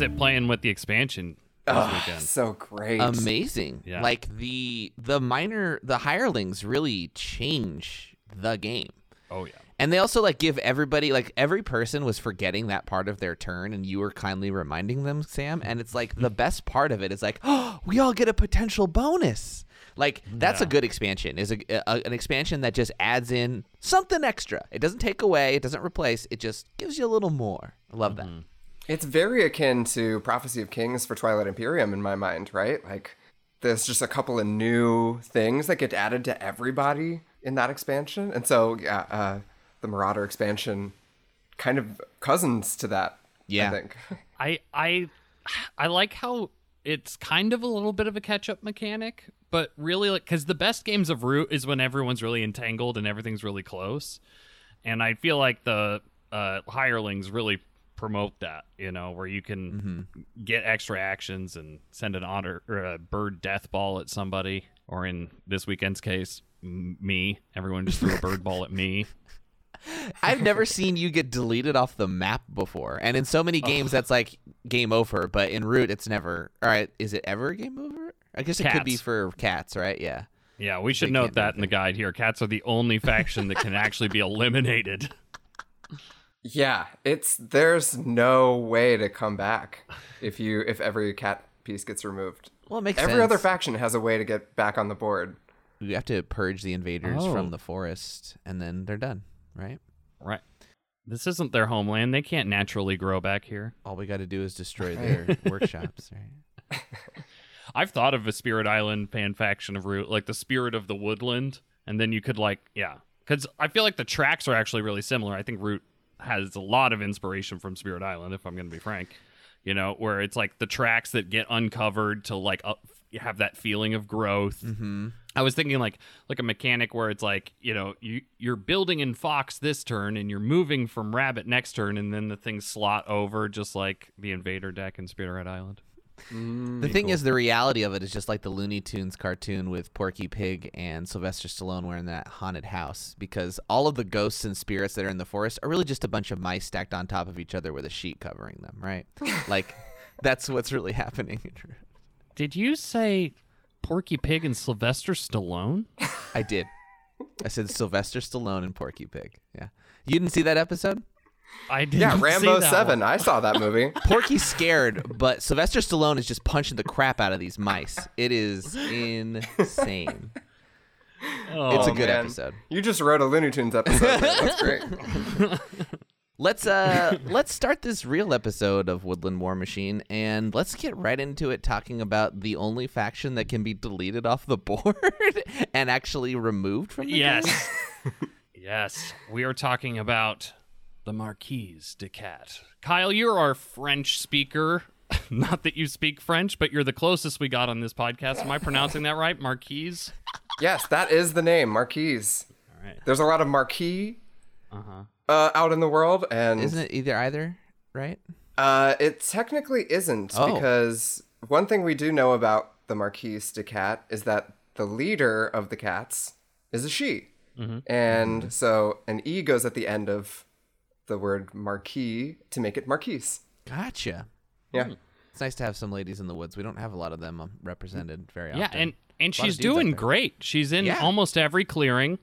fun was it playing with the expansion this Oh, weekend? so great. Amazing. Yeah. Like the the minor the hirelings really change the game. Oh yeah. And they also like give everybody like every person was forgetting that part of their turn and you were kindly reminding them, Sam. And it's like the mm-hmm. best part of it is like, oh, we all get a potential bonus. Like that's a good expansion. Is a, a an expansion that just adds in something extra. It doesn't take away, it doesn't replace, it just gives you a little more. I love that. Mm-hmm. It's very akin to Prophecy of Kings for Twilight Imperium in my mind, right? Like there's just a couple of new things that get added to everybody in that expansion. And so yeah, uh, the Marauder expansion kind of cousins to that, Yeah. I think. I I I like how it's kind of a little bit of a catch-up mechanic, but really like cuz the best games of Root is when everyone's really entangled and everything's really close. And I feel like the uh hirelings really promote that, you know, where you can mm-hmm. get extra actions and send an otter or a bird death ball at somebody or in this weekend's case, m- me. Everyone just threw a bird ball at me. I've never seen you get deleted off the map before. And in so many oh. games that's like game over, but in Root it's never all right, is it ever game over? I guess it could be for cats, right? Yeah. Yeah, we should They note that in the guide here. Cats are the only faction that can actually be eliminated. Yeah, it's there's no way to come back if you if every cat piece gets removed. Well, it makes Every sense. other faction has a way to get back on the board. You have to purge the invaders Oh. from the forest and then they're done, right? Right. This isn't their homeland. They can't naturally grow back here. All we got to do is destroy their workshops, right? I've thought of a Spirit Island fan faction of Root, like the Spirit of the Woodland, and then you could like, yeah, because I feel like the tracks are actually really similar. I think Root has a lot of inspiration from Spirit Island, if I'm going to be frank. You know, where it's like the tracks that get uncovered to like up, have that feeling of growth. Mm-hmm. I was thinking like like a mechanic where it's like you know you you're building in Fox this turn and you're moving from Rabbit next turn, and then the things slot over just like the Invader deck in Spirit Island. Mm. The thing is, the reality of it is just like the Looney Tunes cartoon with Porky Pig and Sylvester Stallone wearing that haunted house because all of the ghosts and spirits that are in the forest are really just a bunch of mice stacked on top of each other with a sheet covering them, right? like, that's what's really happening. Did you say Porky Pig and Sylvester Stallone? I did. I said Sylvester Stallone and Porky Pig. Yeah. You didn't see that episode? I didn't. Yeah, see Rambo that Seven. one. I saw that movie. Porky's scared, but Sylvester Stallone is just punching the crap out of these mice. It is insane. Oh, It's a good man. episode. You just wrote a Looney Tunes episode. That's great. Let's uh let's start this real episode of Woodland War Machine and let's get right into it talking about the only faction that can be deleted off the board and actually removed from the game. yes, yes. We are talking about the Marquise de Cat. Kyle, you're our French speaker. Not that you speak French, but you're the closest we got on this podcast. Am I pronouncing that right? Marquise. Yes, that is the name, Marquise. All right. There's a lot of marquis Uh-huh. uh, out in the world, and Isn't it either either, right? uh, it technically isn't Oh. because one thing we do know about the Marquise de Cat is that the leader of the cats is a she, and so an e goes at the end of the word marquis to make it marquise. Gotcha. Yeah. It's nice to have some ladies in the woods. We don't have a lot of them um, represented very often. Yeah, and and she's doing great. She's in Yeah. almost every clearing.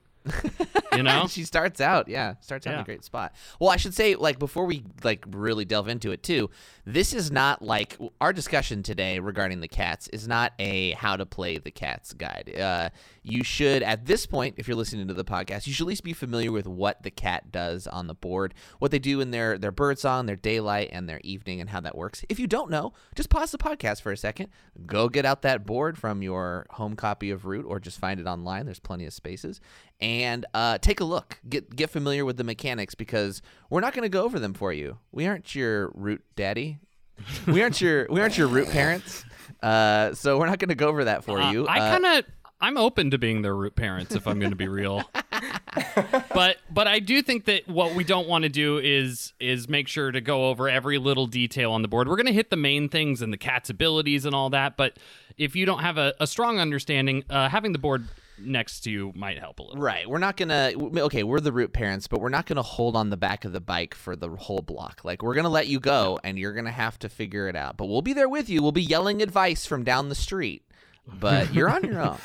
you know? she starts out, yeah, starts out in a great spot. Well, I should say, like, before we like really delve into it too, this is not like our discussion today regarding the cats is not a how to play the cats guide. Uh, you should, at this point, if you're listening to the podcast, you should at least be familiar with what the cat does on the board, what they do in their their bird song, their daylight, and their evening, and how that works. If you don't know, just pause the podcast for a second, go get out that board from your home copy of Root, or just find it online. There's plenty of spaces, and uh, take a look. Get get familiar with the mechanics because we're not going to go over them for you. We aren't your Root daddy. we aren't your we aren't your Root parents. Uh, so we're not going to go over that for Uh, you. I Uh, kind of I'm open to being their root parents if I'm going to be real. but but I do think that what we don't want to do is is make sure to go over every little detail on the board. We're going to hit the main things and the cat's abilities and all that, but if you don't have a, a strong understanding, uh, having the board next to you might help a little. Right. We're not gonna. Okay, we're the root parents, but we're not gonna hold on the back of the bike for the whole block. Like we're gonna let you go, and you're gonna have to figure it out. But we'll be there with you. We'll be yelling advice from down the street. But you're on your own.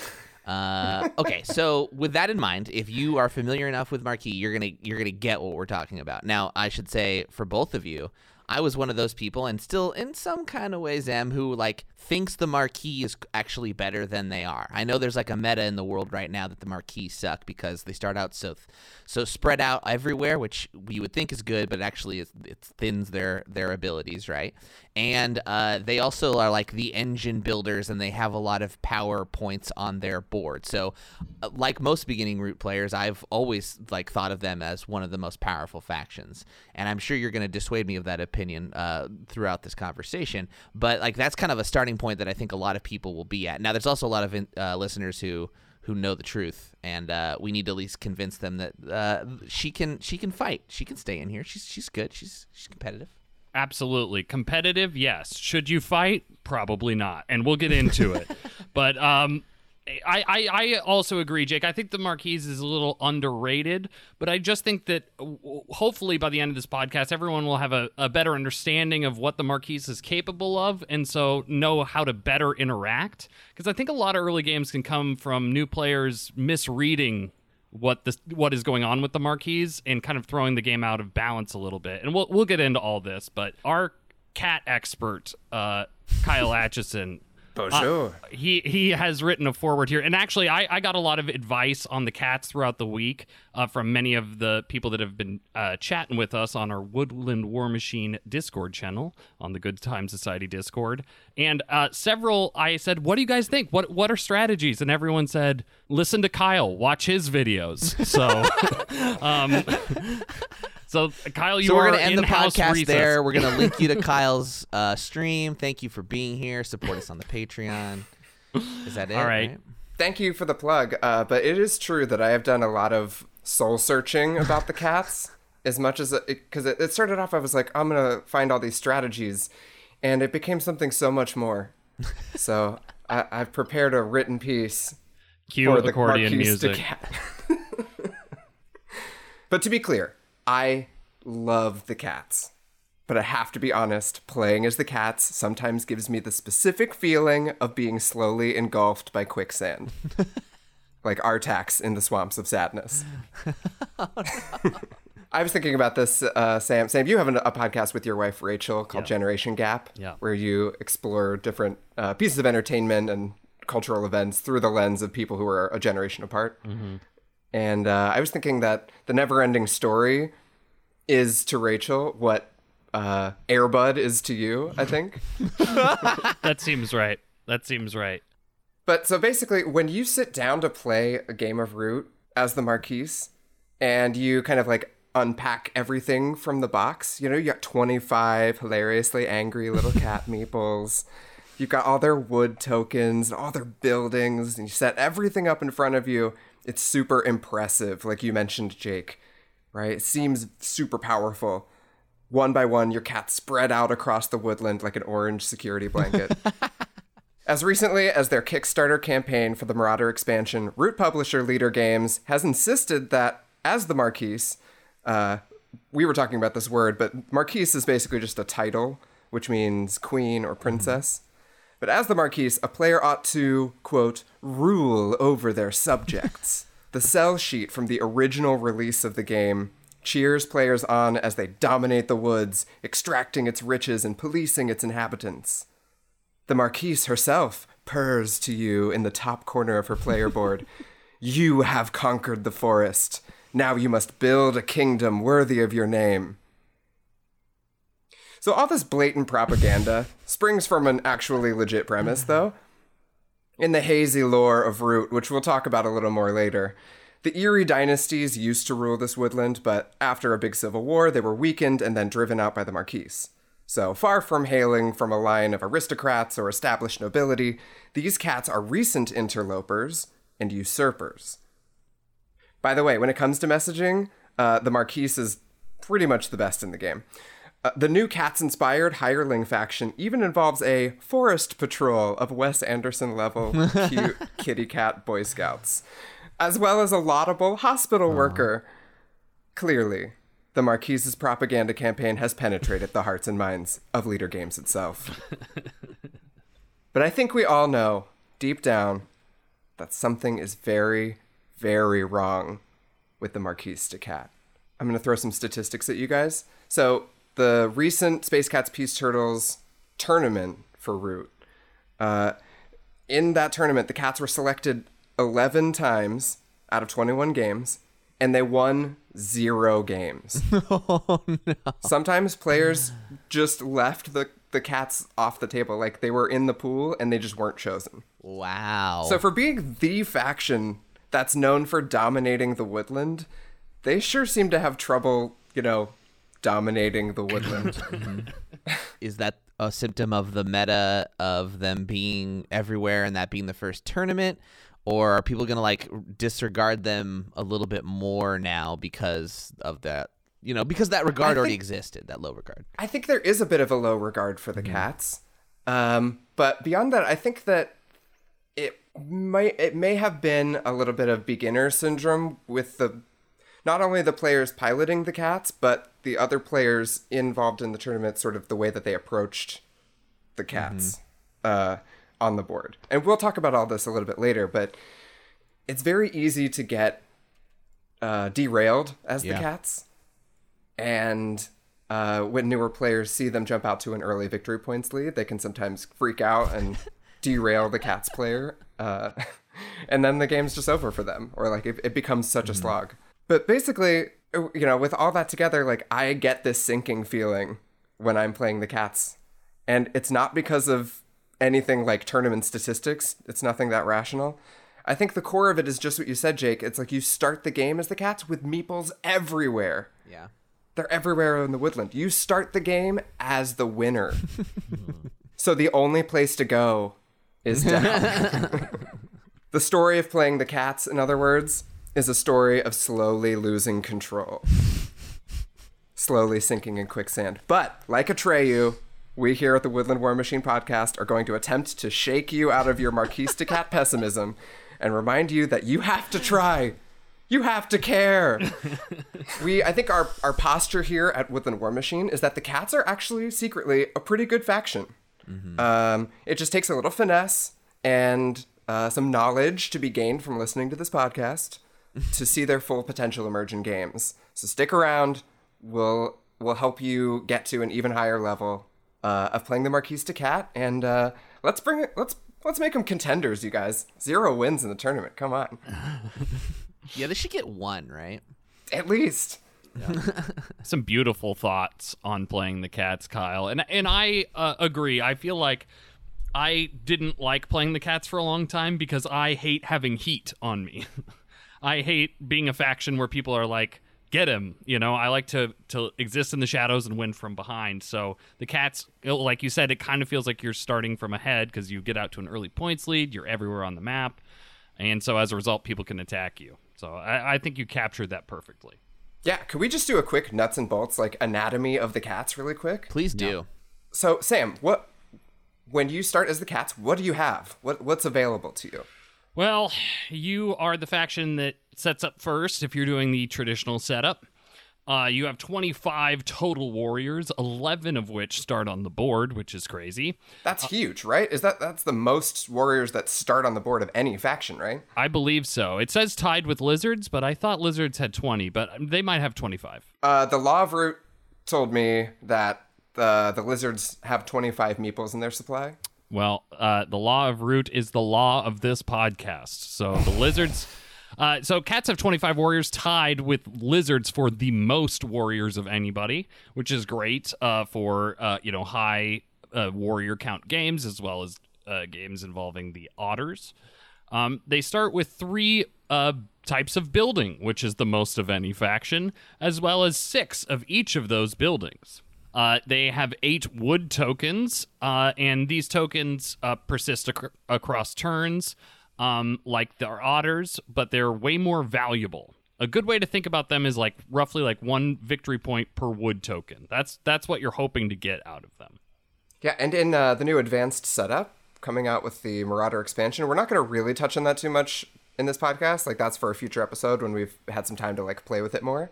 Uh, okay, so with that in mind, if you are familiar enough with Marquee, you're gonna you're gonna get what we're talking about. Now, I should say for both of you, I was one of those people, and still in some kind of ways am, who like thinks the Marquee is actually better than they are. I know there's like a meta in the world right now that the Marquee suck because they start out so so spread out everywhere, which you would think is good, but actually it thins their their abilities, right? And uh, they also are like the engine builders, and they have a lot of power points on their board. So, uh, like most beginning root players, I've always like thought of them as one of the most powerful factions, and I'm sure you're going to dissuade me of that opinion uh, throughout this conversation. But like that's kind of a starting point that I think a lot of people will be at. Now, there's also a lot of uh, listeners who who know the truth, and uh, we need to at least convince them that uh, she can she can fight. She can stay in here. She's she's good. She's she's competitive. Absolutely competitive. Yes. Should you fight? Probably not. And we'll get into it. but um, I, I, I also agree, Jake. I think the Marquise is a little underrated, but I just think that hopefully by the end of this podcast, everyone will have a, a better understanding of what the Marquise is capable of, and so know how to better interact. Because I think a lot of early games can come from new players misreading what this what is going on with the Marquise and kind of throwing the game out of balance a little bit. And we'll we'll get into all this, but our cat expert, uh, Kyle Atchison, Bonjour. Uh, he he has written a forward here, and actually, I, I got a lot of advice on the cats throughout the week uh, from many of the people that have been uh, chatting with us on our Woodland War Machine Discord channel on the Good Time Society Discord, and uh, several. I said, "What do you guys think? What what are strategies?" And everyone said, "Listen to Kyle, watch his videos." So, um, so Kyle, you so we're going to end the podcast recess. there. We're going to link you to Kyle's uh, stream. Thank you for being here. Support us on the Patreon. Is that it? All right. right? Thank you for the plug. Uh, but it is true that I have done a lot of soul searching about the cats. as much as it, because it, it started off, I was like, I'm gonna find all these strategies, and it became something so much more. so I, I've prepared a written piece Cue for the accordion Marquise de music. Cat. but to be clear, I love the cats. But I have to be honest, playing as the cats sometimes gives me the specific feeling of being slowly engulfed by quicksand. like Artax in the swamps of sadness. I was thinking about this, uh, Sam. Sam, you have an, a podcast with your wife Rachel called Yeah. Generation Gap, Yeah. where you explore different uh, pieces of entertainment and cultural events through the lens of people who are a generation apart. And uh, I was thinking that the never-ending story is to Rachel what uh, Air Bud is to you. I think. that seems right. That seems right. But so basically, when you sit down to play a game of Root as the Marquise, and you kind of like unpack everything from the box, you know, you got 25 hilariously angry little cat meeples. You've got all their wood tokens, all their buildings, and you set everything up in front of you. It's super impressive, like you mentioned, Jake, right? It seems super powerful. One by one, your cats spread out across the woodland like an orange security blanket. As recently as their Kickstarter campaign for the Marauder expansion, Root publisher Leder Games has insisted that, as the Marquise, uh, we were talking about this word, but Marquise is basically just a title, which means queen or princess. But as the Marquise, a player ought to, quote, rule over their subjects. the sell sheet from the original release of the game cheers players on as they dominate the woods, extracting its riches and policing its inhabitants. The Marquise herself purrs to you in the top corner of her player board. you have conquered the forest. Now you must build a kingdom worthy of your name. So, all this blatant propaganda springs from an actually legit premise, though. In the hazy lore of Root, which we'll talk about a little more later, the Eyrie dynasties used to rule this woodland, but after a big civil war, they were weakened and then driven out by the Marquise. So, far from hailing from a line of aristocrats or established nobility, these cats are recent interlopers and usurpers. By the way, when it comes to messaging, uh, the Marquise is pretty much the best in the game. Uh, the new cats inspired hireling faction even involves a forest patrol of Wes Anderson level cute kitty cat Boy Scouts, as well as a laudable hospital worker. Clearly, the Marquise's propaganda campaign has penetrated the hearts and minds of Leder Games itself. but I think we all know, deep down, that something is very, very wrong with the Marquise de Cat. I'm going to throw some statistics at you guys. So, the recent Space Cats Peace Turtles tournament for Root, uh, in that tournament, the Cats were selected 11 times out of 21 games, and they won zero games. oh no. Sometimes players just left the, the Cats off the table. Like they were in the pool and they just weren't chosen. Wow. So, for being the faction that's known for dominating the woodland, they sure seem to have trouble, you know, dominating the woodland. is that a symptom of the meta of them being everywhere and that being the first tournament? Or are people going to like disregard them a little bit more now because of that? You know, because that regard already existed, that low regard. I think there is a bit of a low regard for the cats. Um, but beyond that, I think that it might it may have been a little bit of beginner syndrome with the not only the players piloting the cats, but the other players involved in the tournament, sort of the way that they approached the cats uh, on the board. And we'll talk about all this a little bit later, but it's very easy to get uh, derailed as Yeah. the cats. And uh, when newer players see them jump out to an early victory points lead, they can sometimes freak out and derail the cats player. Uh, and then the game's just over for them, or like it, it becomes such a slog. But basically, you know, with all that together, like I get this sinking feeling when I'm playing the cats. And it's not because of anything like tournament statistics, it's nothing that rational. I think the core of it is just what you said, Jake. It's like you start the game as the cats with meeples everywhere. Yeah. They're everywhere in the woodland. You start the game as the winner. so the only place to go is down. the story of playing the cats, in other words, is a story of slowly losing control. slowly sinking in quicksand. But, like Atreyu, we here at the Woodland War Machine podcast are going to attempt to shake you out of your Marquise de Cat pessimism and remind you that you have to try. You have to care. we, I think our, our posture here at Woodland War Machine is that the cats are actually secretly a pretty good faction. Um, it just takes a little finesse and uh, some knowledge to be gained from listening to this podcast to see their full potential emerge in games. So stick around. We'll we'll help you get to an even higher level uh, of playing the Marquise de Cat, and uh, let's bring it. Let's let's make them contenders, you guys. Zero wins in the tournament. Come on, Yeah, they should get one, right? at least. some beautiful thoughts on playing the cats kyle and and i uh, agree i feel like i didn't like playing the cats for a long time because i hate having heat on me i hate being a faction where people are like get him you know i like to to exist in the shadows and win from behind so the cats like you said it kind of feels like you're starting from ahead because you get out to an early points lead you're everywhere on the map and so as a result people can attack you so i, I think you captured that perfectly Yeah, could we just do a quick nuts and bolts like anatomy of the cats really quick? Please do. So, Sam, what when you start as the cats, what do you have? What what's available to you? Well, you are the faction that sets up first if you're doing the traditional setup. Uh, you have 25 total warriors, 11 of which start on the board, which is crazy. That's huge, right? Is that that's the most warriors that start on the board of any faction, right? I believe so. It says tied with lizards, but I thought lizards had 20, but they might have 25. Uh, the Law of Root told me that the the lizards have 25 meeples in their supply. Well, uh, the law of root is the law of this podcast. So the lizards. Uh, so cats have 25 warriors tied with lizards for the most warriors of anybody, which is great uh, for uh, you know high uh, warrior count games as well as uh, games involving the otters. Um, they start with three uh, types of building, which is the most of any faction, as well as six of each of those buildings. Uh, they have eight wood tokens, uh, and these tokens uh, persist ac- across turns, um, like their otters, but they're way more valuable a good way to think about them is like roughly like one victory point per wood token. That's that's what you're hoping to get out of them. Yeah, and in uh, the new advanced setup coming out with the Marauder expansion, we're not going to really touch on that too much in this podcast. Like that's for a future episode when we've had some time to like play with it more.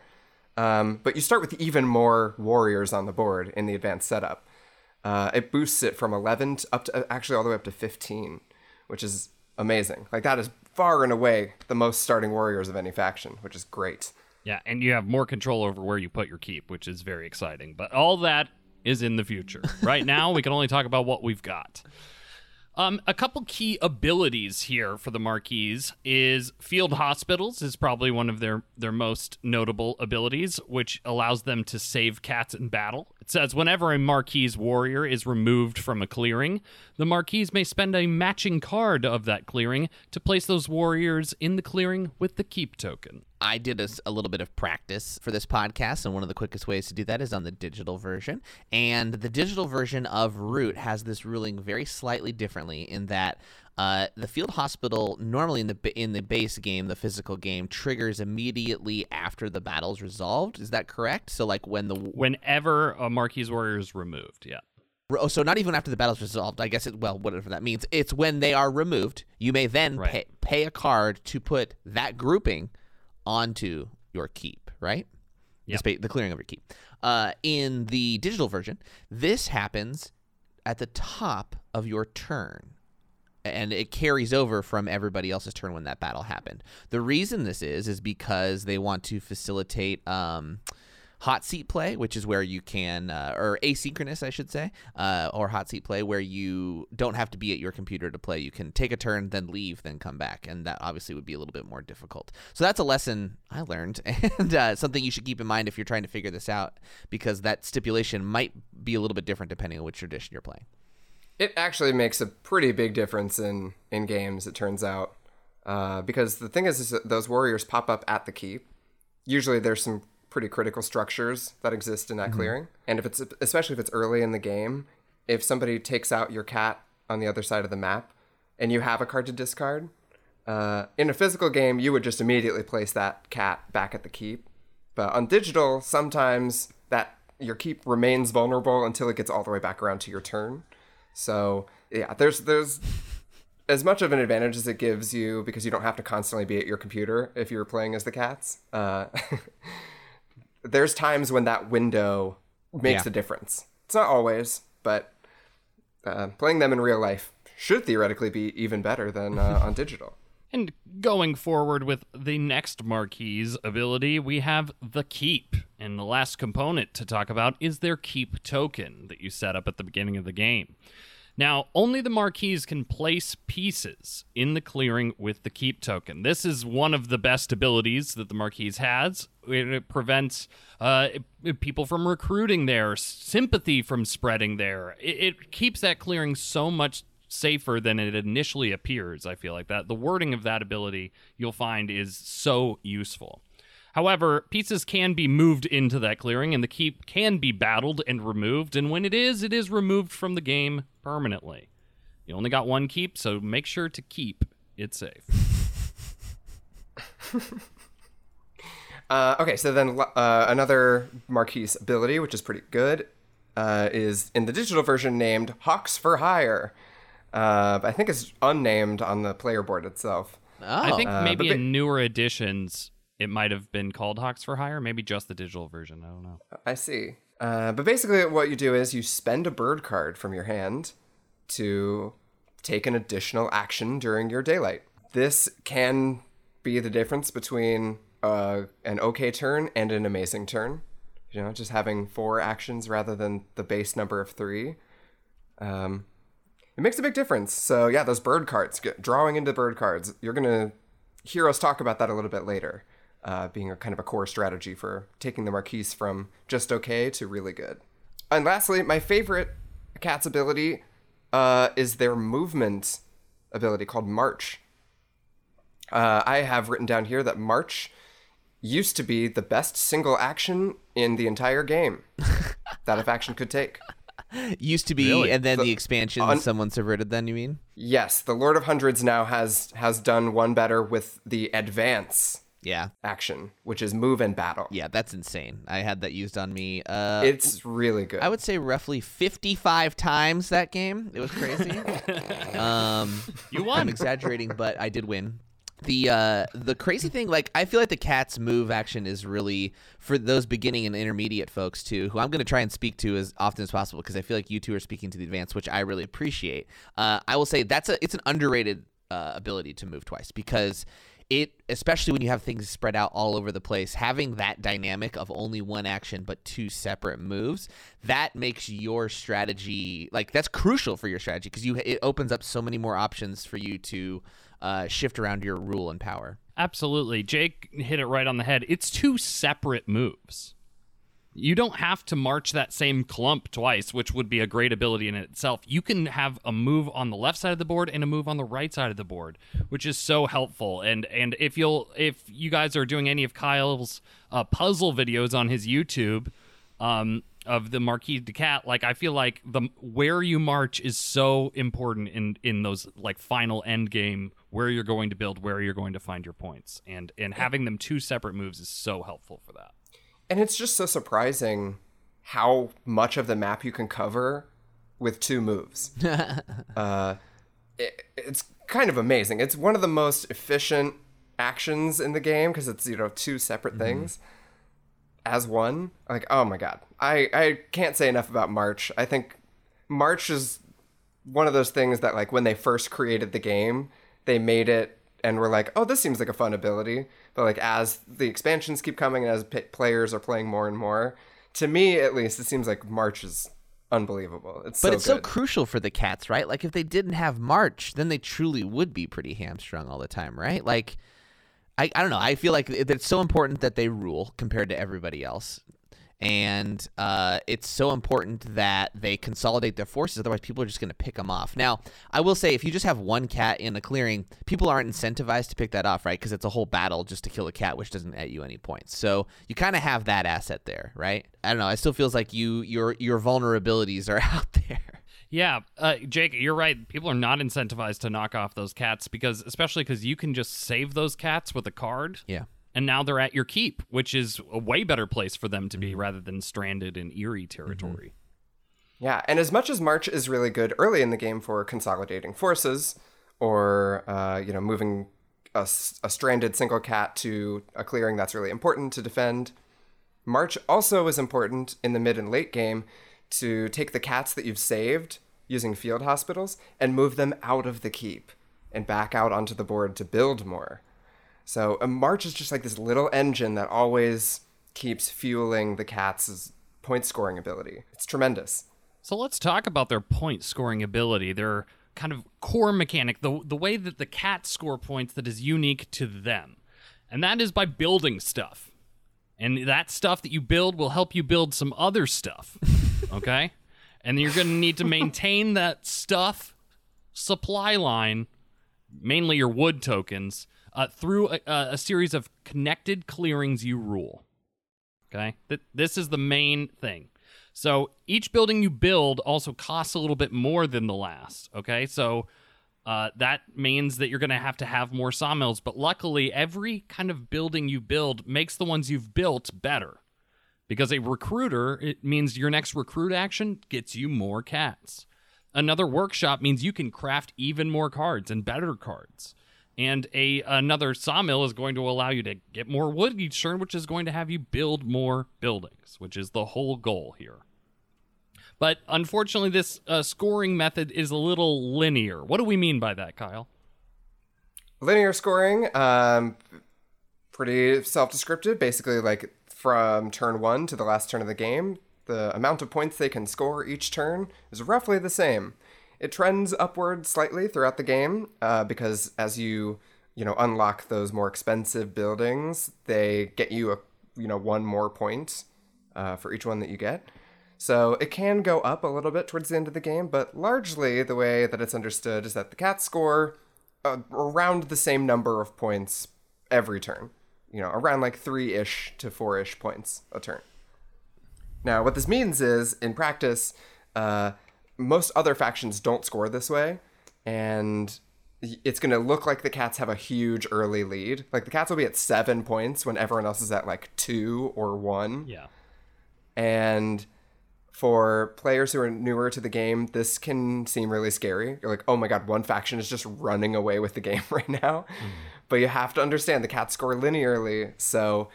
Um, but you start with even more warriors on the board in the advanced setup. Uh, it boosts it from 11 to up to actually all the way up to 15, which is amazing. Like that is far and away the most starting warriors of any faction, which is great. Yeah, and you have more control over where you put your keep, which is very exciting. But all that is in the future. Right now, we can only talk about what we've got. Um, a couple key abilities here for the Marquise is field hospitals is probably one of their their most notable abilities, which allows them to save cats in battle. Says whenever a Marquise warrior is removed from a clearing, the Marquise may spend a matching card of that clearing to place those warriors in the clearing with the keep token. I did a, a, little bit of practice for this podcast, and one of the quickest ways to do that is on the digital version. And the digital version of Root has this ruling very slightly differently in that uh, the field hospital normally in the in the base game, the physical game, triggers immediately after the battle's resolved. Is that correct? So like when the whenever a Marquise warrior is removed, yeah. Oh, so not even after the battle's resolved. I guess it. Well, whatever that means. It's when they are removed. You may then right. pay, pay a card to put that grouping onto your keep, right? Yep. The, clearing of your keep. Uh, in the digital version, this happens at the top of your turn. And it carries over from everybody else's turn when that battle happened. The reason this is is because they want to facilitate um, hot seat play, which is where you can, uh, or asynchronous, I should say, uh, or hot seat play, where you don't have to be at your computer to play. You can take a turn, then leave, then come back, and that obviously would be a little bit more difficult. So that's a lesson I learned, and uh, something you should keep in mind if you're trying to figure this out, because that stipulation might be a little bit different depending on which tradition you're playing. It actually makes a pretty big difference in in games. It turns out. Uh, because the thing is, is those warriors pop up at the keep. Usually, there's some pretty critical structures that exist in that mm-hmm. clearing. And if it's especially if it's early in the game, if somebody takes out your cat on the other side of the map and you have a card to discard, uh, in a physical game you would just immediately place that cat back at the keep. But on digital, sometimes that your keep remains vulnerable until it gets all the way back around to your turn. So yeah, there's there's as much of an advantage as it gives you because you don't have to constantly be at your computer if you're playing as the cats. Uh, there's times when that window makes yeah. a difference. It's not always, but uh, playing them in real life should theoretically be even better than uh, on digital. And going forward with the next Marquise ability, we have the Keep. And the last component to talk about is their Keep token that you set up at the beginning of the game. Now, only the Marquise can place pieces in the clearing with the keep token. This is one of the best abilities that the Marquise has. It prevents uh, people from recruiting there, sympathy from spreading there. It, it keeps that clearing so much safer than it initially appears. I feel like that. The wording of that ability you'll find is so useful. However, pieces can be moved into that clearing, and the keep can be battled and removed. And when it is, it is removed from the game permanently. You only got one keep, so make sure to keep it safe. uh, okay, so then uh, another Marquise ability, which is pretty good, uh, is in the digital version named Hawks for Hire. Uh, I think it's unnamed on the player board itself. Oh. I think uh, maybe in newer editions it might have been called Hawks for Hire, maybe just the digital version. I don't know. I see. Uh, but basically, what you do is you spend a bird card from your hand to take an additional action during your daylight. This can be the difference between uh, an okay turn and an amazing turn. You know, just having four actions rather than the base number of three. Um, it makes a big difference. So yeah, those bird cards, drawing into bird cards, you're gonna hear us talk about that a little bit later uh, being a kind of a core strategy for taking the Marquise from just okay to really good. And lastly, my favorite cat's ability uh, is their movement ability called March. Uh, I have written down here that March used to be the best single action in the entire game that a faction could take. Used to be, really? and then the, the expansion un- someone subverted. Then you mean? Yes, the Lord of Hundreds now has has done one better with the advance Yeah. action, which is move and battle. Yeah, that's insane. I had that used on me. Uh, It's really good. I would say roughly 55 times that game. It was crazy. um, You won. I'm exaggerating, but I did win. The uh, the crazy thing, like I feel like the cat's move action is really for those beginning and intermediate folks too, who I'm going to try and speak to as often as possible because I feel like you two are speaking to the advanced, which I really appreciate. Uh, I will say that's a it's an underrated uh, ability to move twice because it especially when you have things spread out all over the place having that dynamic of only one action but two separate moves that makes your strategy like that's crucial for your strategy because you it opens up so many more options for you to uh, shift around your rule and power Absolutely. Jake hit it right on the head. It's two separate moves. You don't have to march that same clump twice, which would be a great ability in itself. You can have a move on the left side of the board and a move on the right side of the board, which is so helpful. And and if you'll if you guys are doing any of Kyle's uh, puzzle videos on his YouTube, um, of the Marquis de Cat, like I feel like the where you march is so important in in those like final end game where you're going to build, where you're going to find your points, and and having them two separate moves is so helpful for that. And it's just so surprising how much of the map you can cover with two moves. uh, it, it's kind of amazing. It's one of the most efficient actions in the game because it's you know two separate things as one. Like oh my god, I I can't say enough about March. I think March is one of those things that like when they first created the game, they made it and were like, "Oh, this seems like a fun ability." But like as the expansions keep coming and as p- players are playing more and more, to me at least, it seems like March is unbelievable. It's but so it's so crucial for the cats right like if they didn't have march then they truly would be pretty hamstrung all the time right like I, I don't know. I feel like it's so important that they rule compared to everybody else. And uh, it's so important that they consolidate their forces. Otherwise, people are just going to pick them off. Now, I will say, if you just have one cat in a clearing, people aren't incentivized to pick that off, right? Because it's a whole battle just to kill a cat, which doesn't net you any points. So you kind of have that asset there, right? I don't know. It still feels like you your your vulnerabilities are out there. Yeah, uh, Jake, you're right. People are not incentivized to knock off those cats because, especially because you can just save those cats with a card. Yeah. And now they're at your keep, which is a way better place for them to be rather than stranded in Eyrie territory. Yeah, and as much as March is really good early in the game for consolidating forces, or uh, you know moving a stranded single cat to a clearing that's really important to defend, March also is important in the mid and late game to take the cats that you've saved using field hospitals and move them out of the keep and back out onto the board to build more. So a March is just like this little engine that always keeps fueling the cats' point scoring ability. It's tremendous. So let's talk about their point scoring ability. Their kind of core mechanic, the the way that the cats score points that is unique to them. And that is by building stuff. And that stuff that you build will help you build some other stuff. Okay? and you're going to need to maintain that stuff supply line, mainly your wood tokens, uh, through a, a series of connected clearings you rule. Okay? Th- this is the main thing. So each building you build also costs a little bit more than the last. Okay, so uh, that means that you're going to have to have more sawmills. But luckily, every kind of building you build makes the ones you've built better. Because a recruiter, it means your next recruit action gets you more cats. Another workshop means you can craft even more cards and better cards. And a another sawmill is going to allow you to get more wood each turn, which is going to have you build more buildings, which is the whole goal here. But unfortunately, this uh, scoring method is a little linear. What do we mean by that, Kyle? Linear scoring, um, pretty self-descriptive. Basically, like from turn one to the last turn of the game, the amount of points they can score each turn is roughly the same. It trends upward slightly throughout the game uh, because as you you know unlock those more expensive buildings, they get you a you know one more point uh, for each one that you get. So it can go up a little bit towards the end of the game, but largely the way that it's understood is that the cats score uh, around the same number of points every turn. You know, around like three ish to four ish points a turn. Now, what this means is, in practice, uh, most other factions don't score this way, and it's going to look like the cats have a huge early lead. Like the cats will be at seven points when everyone else is at like two or one. Yeah. And for players who are newer to the game, this can seem really scary. You're like, oh my god, one faction is just running away with the game right now. Hmm. But you have to understand the cats score linearly, so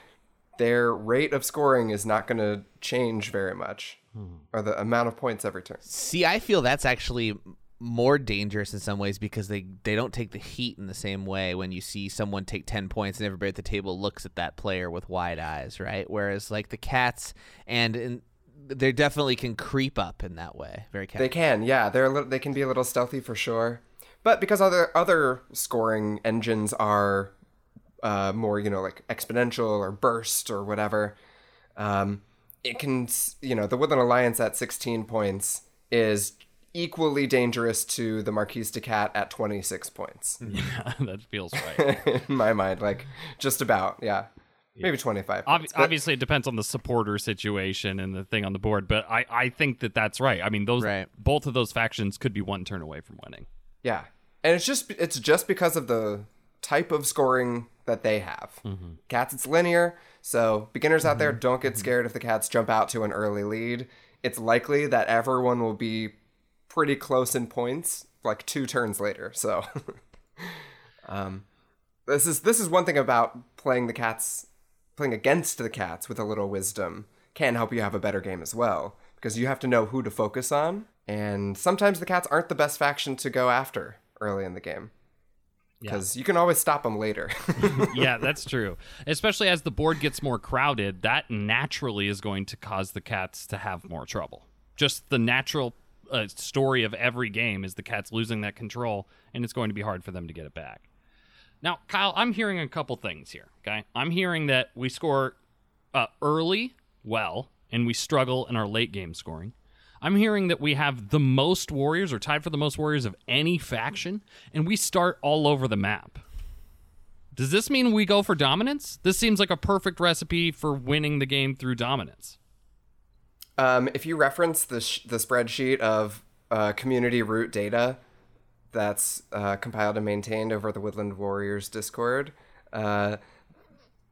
their rate of scoring is not going to change very much, or the amount of points every turn. See, I feel that's actually more dangerous in some ways because they they don't take the heat in the same way when you see someone take 10 points and everybody at the table looks at that player with wide eyes, right? Whereas like the cats and, and they definitely can creep up in that way. Very They can, yeah. They're a little, they can be a little stealthy for sure, but because other other scoring engines are uh, more, you know, like exponential or burst or whatever, um, it can, you know, the Woodland Alliance at 16 points is equally dangerous to the Marquise de Cat at 26 points. Yeah, that feels right. in my mind, like just about, yeah, maybe 25. Ob- points, but- obviously, it depends on the supporter situation and the thing on the board, but I, I think that that's right. I mean, those Right. both of those factions could be one turn away from winning. Yeah, and it's just it's just because of the type of scoring that they have. Mm-hmm. Cats, it's linear, so beginners out there don't get scared if the cats jump out to an early lead. It's likely that everyone will be pretty close in points, like two turns later. So, um, this is this is one thing about playing the cats, playing against the cats with a little wisdom can help you have a better game as well because you have to know who to focus on, and sometimes the cats aren't the best faction to go after early in the game because you can always stop them later. yeah, that's true. Especially as the board gets more crowded, that naturally is going to cause the cats to have more trouble. Just the natural uh, story of every game is the cats losing that control, and it's going to be hard for them to get it back. Now, Kyle, I'm hearing a couple things here. Okay, I'm hearing that we score uh, early well, and we struggle in our late game scoring. I'm hearing that we have the most warriors, or tied for the most warriors of any faction, and we start all over the map. Does this mean we go for dominance? This seems like a perfect recipe for winning the game through dominance. Um, if you reference the sh- the spreadsheet of uh, community root data that's uh, compiled and maintained over the Woodland Warriors Discord, uh,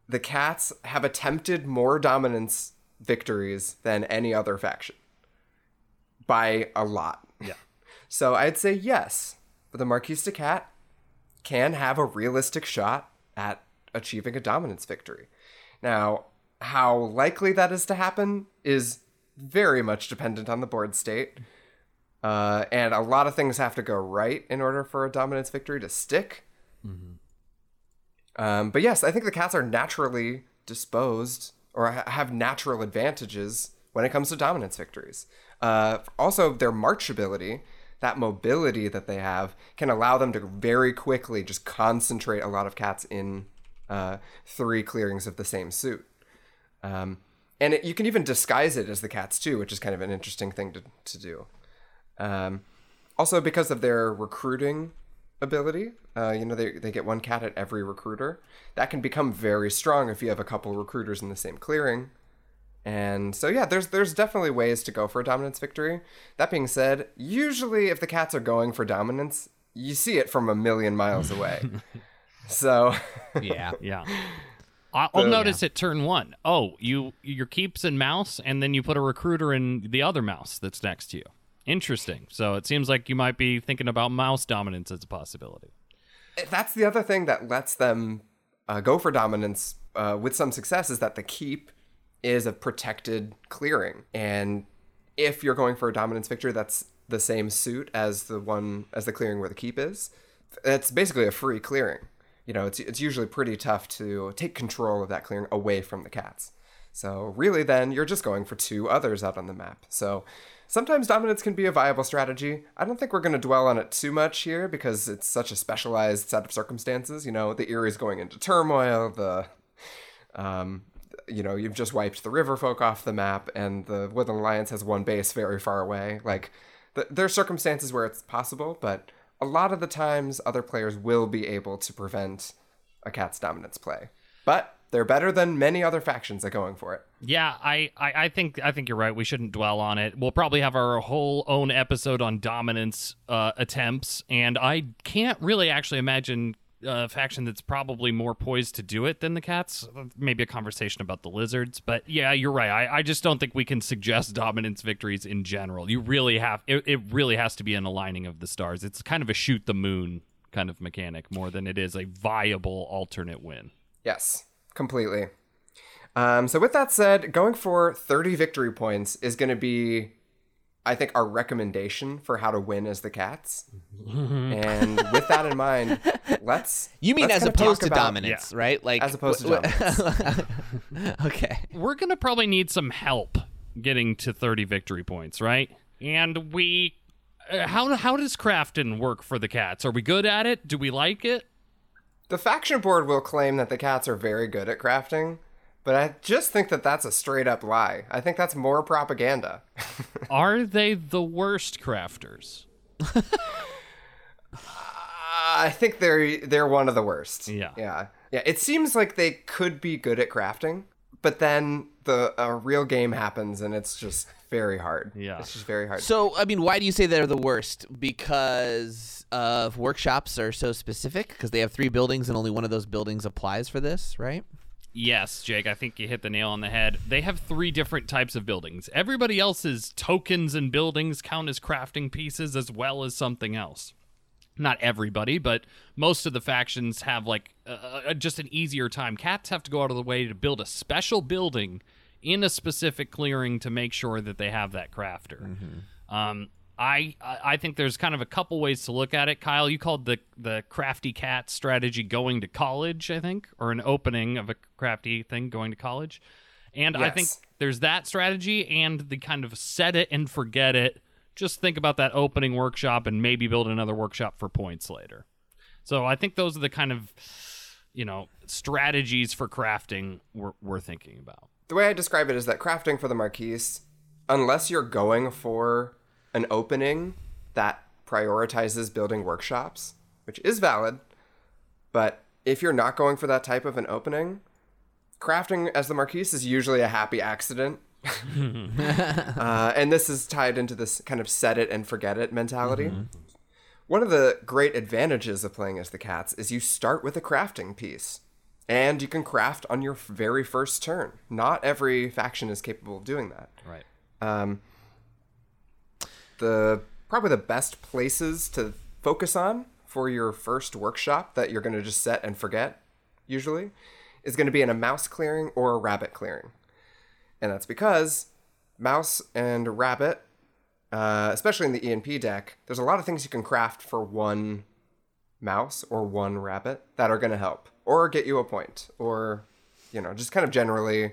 the cats have attempted more dominance victories than any other faction by a lot. Yeah. So I'd say yes, but the Marquise de Cat can have a realistic shot at achieving a dominance victory. Now, how likely that is to happen is very much dependent on the board state. Uh, and a lot of things have to go right in order for a dominance victory to stick. Um, but yes, I think the cats are naturally disposed or ha- have natural advantages when it comes to dominance victories. Uh, also, their marchability, that mobility that they have, can allow them to very quickly just concentrate a lot of cats in uh, three clearings of the same suit. Um, and it, you can even disguise it as the cats too, which is kind of an interesting thing to, to do. Um, also, because of their recruiting ability, uh, you know, they, they get one cat at every recruiter. That can become very strong if you have a couple recruiters in the same clearing. And so, yeah, there's there's definitely ways to go for a dominance victory. That being said, usually if the cats are going for dominance, you see it from a million miles away. so, Yeah. Yeah. I- I'll So- notice at turn one. Oh, you your keeps in mouse, and then you put a recruiter in the other mouse that's next to you. Interesting. So it seems like you might be thinking about mouse dominance as a possibility. that's the other thing that lets them uh, go for dominance uh, with some success is that the keep is a protected clearing. And if you're going for a dominance victory that's the same suit as the one as the clearing where the keep is. It's basically a free clearing. You know it's, it's usually pretty tough to take control of that clearing away from the cats. So really then you're just going for two others out on the map. So sometimes dominance can be a viable strategy. I don't think we're going to dwell on it too much here because it's such a specialized set of circumstances. You know the Eyrie's going into turmoil the um, you know, you've just wiped the river folk off the map, and the Woodland Alliance has one base very far away. Like, th- there are circumstances where it's possible, but a lot of the times, other players will be able to prevent a cat's dominance play. But they're better than many other factions at going for it. Yeah, I, I, I think I think you're right. We shouldn't dwell on it. We'll probably have our whole own episode on dominance uh, attempts, and I can't really actually imagine a faction that's probably more poised to do it than the cats. Maybe a conversation about the lizards, but yeah, you're right. I, I just don't think we can suggest dominance victories in general. You really have it, it really has to be an aligning of the stars. It's kind of a shoot the moon kind of mechanic more than it is a viable alternate win. Yes, completely. Um, so with that said, going for 30 victory points is going to be, I think, our recommendation for how to win as the Cats. and with that in mind, let's. You mean let's as opposed to about- dominance, right? Like As opposed to w- dominance. okay. we're gonna probably need some help getting to 30 victory points, right? And we, uh, how how does Crafton work for the cats? Are we good at it? Do we like it? The faction board will claim that the Cats are very good at crafting, but I just think that that's a straight up lie. I think that's more propaganda. Are they the worst crafters? Uh, I think they're they're one of the worst. Yeah. Yeah. Yeah. It seems like they could be good at crafting, but then the a real game happens and it's just very hard. Yeah. It's just very hard. So, I mean, why do you say they're the worst? Because of workshops are so specific because they have three buildings and only one of those buildings applies for this, right? Yes, Jake, I think you hit the nail on the head. They have three different types of buildings. Everybody else's tokens and buildings count as crafting pieces as well as something else. Not everybody, but most of the factions have like uh, just an easier time. Cats have to go out of the way to build a special building in a specific clearing to make sure that they have that crafter. Um, I I think there's kind of a couple ways to look at it. Kyle, you called the the crafty cat strategy going to college, I think, or an opening of a crafty thing going to college. And I think there's that strategy and the kind of set it and forget it. Just think about that opening workshop and maybe build another workshop for points later. So I think those are the kind of you know strategies for crafting we're, we're thinking about. the way I describe it is that crafting for the Marquise, unless you're going for an opening that prioritizes building workshops, which is valid, but if you're not going for that type of an opening, crafting as the Marquise is usually a happy accident. uh, and this is tied into this kind of set it and forget it mentality. One of the great advantages of playing as the cats is you start with a crafting piece. And you can craft on your very first turn. Not every faction is capable of doing that. Right. Um, the probably the best places to focus on for your first workshop that you're going to just set and forget usually is going to be in a mouse clearing or a rabbit clearing. And that's because mouse and rabbit, uh, especially in the ENP deck, there's a lot of things you can craft for one mouse or one rabbit that are going to help or get you a point or, you know, just kind of generally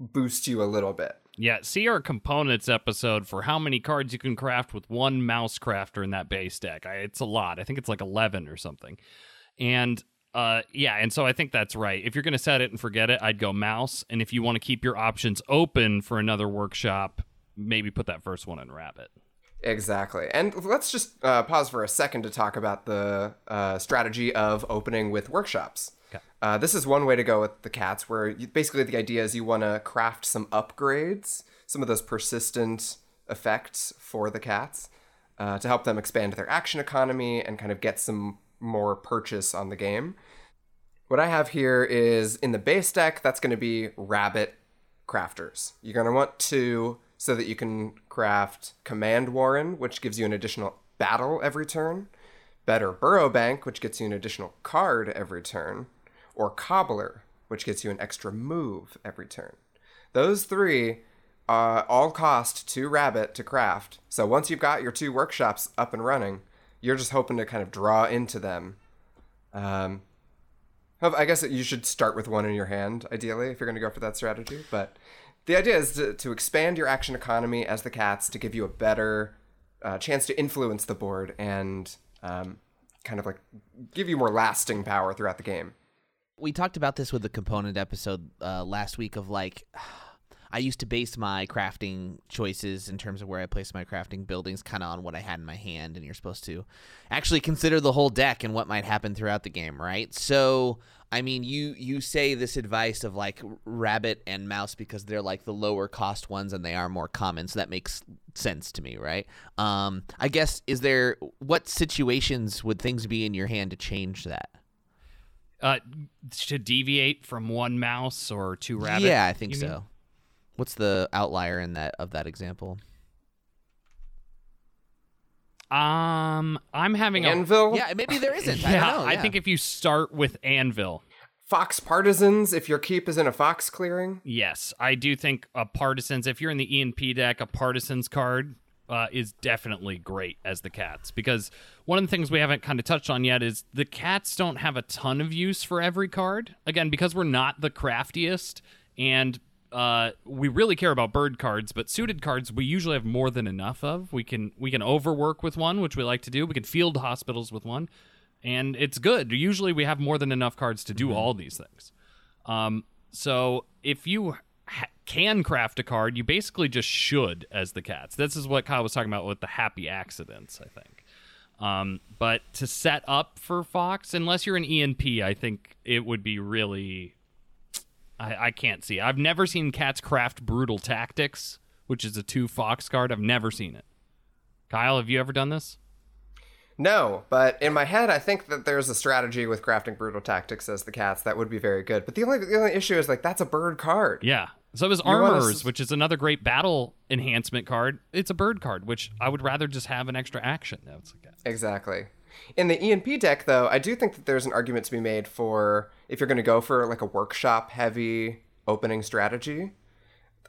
boost you a little bit. Yeah, see our components episode for how many cards you can craft with one mouse crafter in that base deck. I, it's a lot. I think it's like 11 or something. And uh yeah, and so I think that's right. If you're going to set it and forget it, I'd go mouse, and if you want to keep your options open for another workshop, maybe put that first one in rabbit. Exactly. And let's just uh, pause for a second to talk about the uh, strategy of opening with workshops. Okay. Uh, this is one way to go with the cats, where you, basically the idea is you want to craft some upgrades, some of those persistent effects for the cats uh, to help them expand their action economy and kind of get some more purchase on the game. What I have here is in the base deck, that's going to be rabbit crafters. You're going to want two so that you can craft Command Warren, which gives you an additional battle every turn, Better Burrow Bank, which gets you an additional card every turn, or Cobbler, which gets you an extra move every turn. Those three uh, all cost two rabbit to craft. So once you've got your two workshops up and running, you're just hoping to kind of draw into them. Um, I guess you should start with one in your hand, ideally, if you're going to go for that strategy. But the idea is to, to expand your action economy as the cats to give you a better uh, chance to influence the board and um, kind of like give you more lasting power throughout the game. We talked about this with the component episode uh, last week of like i used to base my crafting choices in terms of where i place my crafting buildings kind of on what i had in my hand and you're supposed to actually consider the whole deck and what might happen throughout the game right so I mean, you you say this advice of like rabbit and mouse because they're like the lower cost ones and they are more common, so that makes sense to me, right? Um, I guess is there what situations would things be in your hand to change that? Uh, to deviate from one mouse or two rabbits. yeah, I think you mean? so. What's the outlier in that of that example? Um, I'm having a Anvil, Yeah, maybe there isn't. I yeah. don't know. I think if you start with Anvil, Fox Partisans, if your keep is in a Fox clearing. yes, I do think a Partisans. If you're in the ENP deck, a Partisans card uh, is definitely great as the cats because one of the things we haven't kind of touched on yet is the cats don't have a ton of use for every card. Again, because we're not the craftiest and uh, we really care about bird cards, but suited cards we usually have more than enough of. We can we can overwork with one, which we like to do. We can field hospitals with one, and it's good. Usually we have more than enough cards to do all these things. Um, so if you can craft a card, you basically just should as the cats. This is what Kyle was talking about with the happy accidents, I think. Um, but to set up for Fox, unless you're an ENP, I think it would be really. I, I can't see. I've never seen cats craft brutal tactics, which is a two Fox card. I've never seen it. Kyle, have you ever done this? No, but in my head, I think that there's a strategy with crafting brutal tactics as the cats that would be very good. But the only the only issue is like that's a bird card. Yeah. So is armors, to... Which is another great battle enhancement card. It's a bird card, which I would rather just have an extra action. It's like Exactly. In the ENP deck, though, I do think that there's an argument to be made for if you're going to go for like a workshop heavy opening strategy.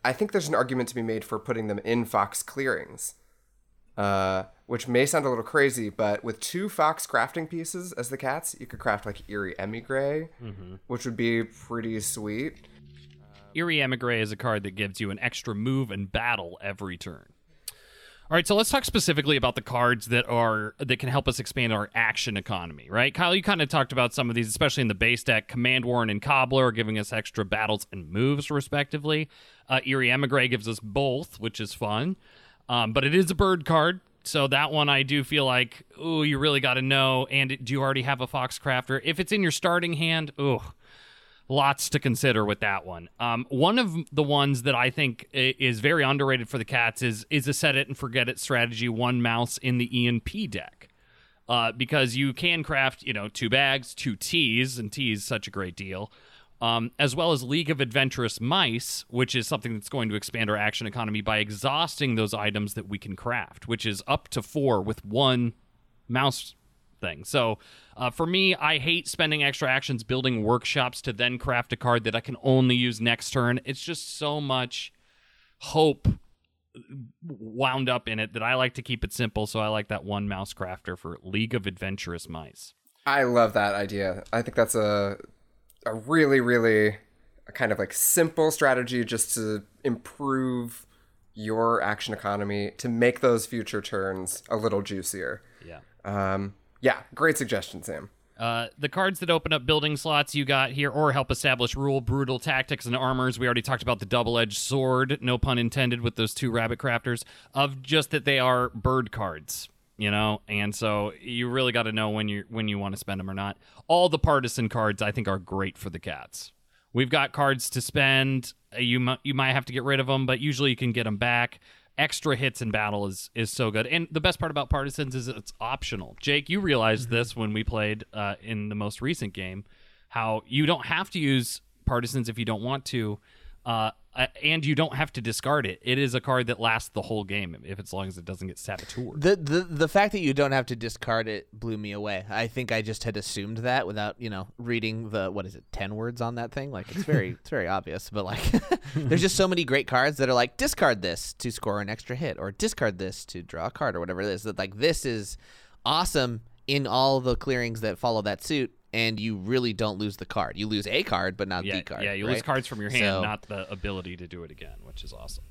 I think there's an argument to be made for putting them in Fox clearings, uh, which may sound a little crazy, but with two Fox crafting pieces as the cats, you could craft like Eyrie Emigre, which would be pretty sweet. Eyrie Emigre is a card that gives you an extra move and battle every turn. All right, so let's talk specifically about the cards that are that can help us expand our action economy, right? Kyle, you kind of talked about some of these, especially in the base deck. Command Warren and Cobbler are giving us extra battles and moves, respectively. Uh, Eyrie Emigre gives us both, which is fun. Um, but it is a bird card, so that one I do feel like, oh, you really got to know. And do you already have a Fox Crafter? If it's in your starting hand, oh, lots to consider with that one. Um, one of the ones that I think is very underrated for the cats is is a set it and forget it strategy. One mouse in the ENP deck, uh, because you can craft you know two bags, two teas, and teas such a great deal. Um, as well as League of Adventurous Mice, which is something that's going to expand our action economy by exhausting those items that we can craft, which is up to four with one mouse thing. So uh, for me, I hate spending extra actions building workshops to then craft a card that I can only use next turn. It's just so much hope wound up in it that I like to keep it simple. So I like that one mouse crafter for League of Adventurous Mice. I love that idea. I think that's a a really, really a kind of like simple strategy just to improve your action economy to make those future turns a little juicier. Yeah. Um, yeah, great suggestion, Sam. Uh, the cards that open up building slots you got here or help establish rule, brutal tactics, and armors. We already talked about the double edged sword, no pun intended, with those two rabbit crafters, of just that they are bird cards. You know, and so you really got to know when you when you want to spend them or not. All the partisan cards I think are great for the cats. We've got cards to spend. Uh, You mu- you might have to get rid of them, but usually you can get them back. Extra hits in battle is is so good, and the best part about partisans is it's optional. Jake, you realized this when we played uh, in the most recent game, how you don't have to use partisans if you don't want to, uh, uh, and you don't have to discard it. It is a card that lasts the whole game if as long as it doesn't get saboteured. The, the the fact that you don't have to discard it blew me away. I think I just had assumed that without you know reading the what is it ten words on that thing. Like it's very it's very obvious, but like there's just so many great cards that are like discard this to score an extra hit or discard this to draw a card or whatever it is. That like this is awesome in all the clearings that follow that suit, and you really don't lose the card. You lose a card, but not yeah, the card. yeah, you lose cards from your hand, So- not the ability to do it again, which is awesome.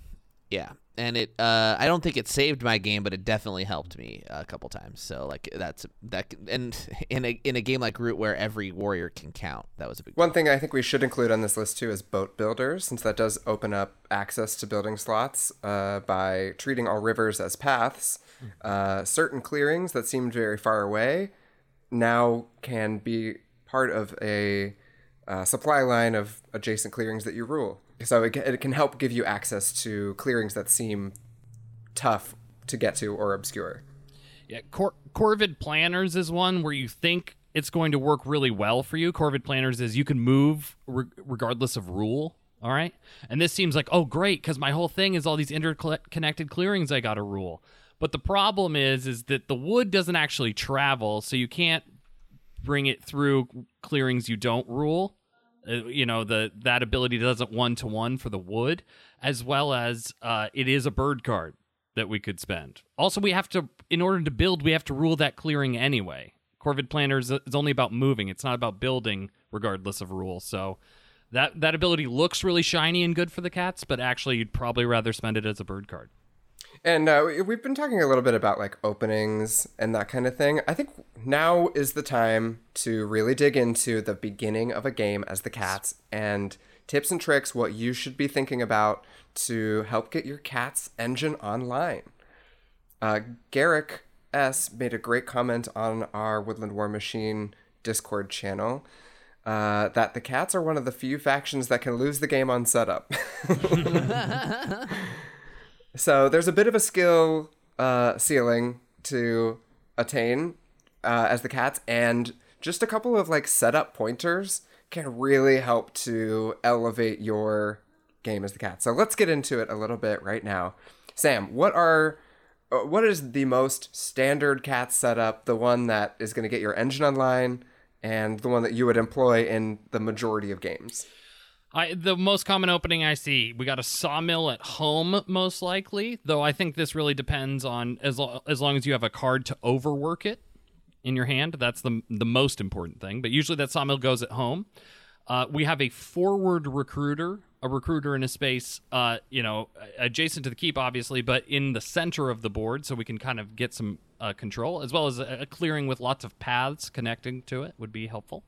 Yeah, and it uh, I don't think it saved my game, but it definitely helped me a couple times. So like that's that, and in a in a game like Root where every warrior can count, that was a big. One thing I think we should include on this list too is boat builders, since that does open up access to building slots uh, by treating all rivers as paths. Uh, certain clearings that seemed very far away now can be part of a uh, supply line of adjacent clearings that you rule. So it, it can help give you access to clearings that seem tough to get to or obscure. Yeah, Cor- Corvid Planners is one where you think it's going to work really well for you. Corvid Planners is you can move re- regardless of rule. All right, and this seems like oh great because my whole thing is all these interconnected clearings I got to rule. But the problem is is that the wood doesn't actually travel, so you can't bring it through clearings you don't rule. Uh, you know the that ability doesn't one to one for the wood, as well as uh, it is a bird card that we could spend. Also, we have to, in order to build, we have to rule that clearing anyway. Corvid Planners is only about moving; it's not about building, regardless of rule. So that that ability looks really shiny and good for the cats, but actually, you'd probably rather spend it as a bird card. And uh, we- we've been talking a little bit about like openings and that kind of thing. I think now is the time to really dig into the beginning of a game as the cats and tips and tricks, what you should be thinking about to help get your cat's engine online. Uh, Garrick S made a great comment on our Woodland War Machine Discord channel. Uh, that the cats are one of the few factions that can lose the game on setup. So there's a bit of a skill uh, ceiling to attain uh, as the cats, and just a couple of like setup pointers can really help to elevate your game as the cat. So let's get into it a little bit right now. Sam, what are uh, what is the most standard cat setup? The one that is going to get your engine online, and the one that you would employ in the majority of games. I the most common opening I see, we got a sawmill at home most likely, though I think this really depends on as lo- as long as you have a card to overwork it in your hand. That's the the most important thing. But usually that sawmill goes at home. Uh, we have a forward recruiter, a recruiter in a space, uh, you know, adjacent to the keep, obviously, but in the center of the board, so we can kind of get some uh, control, as well as a, a clearing with lots of paths connecting to it would be helpful.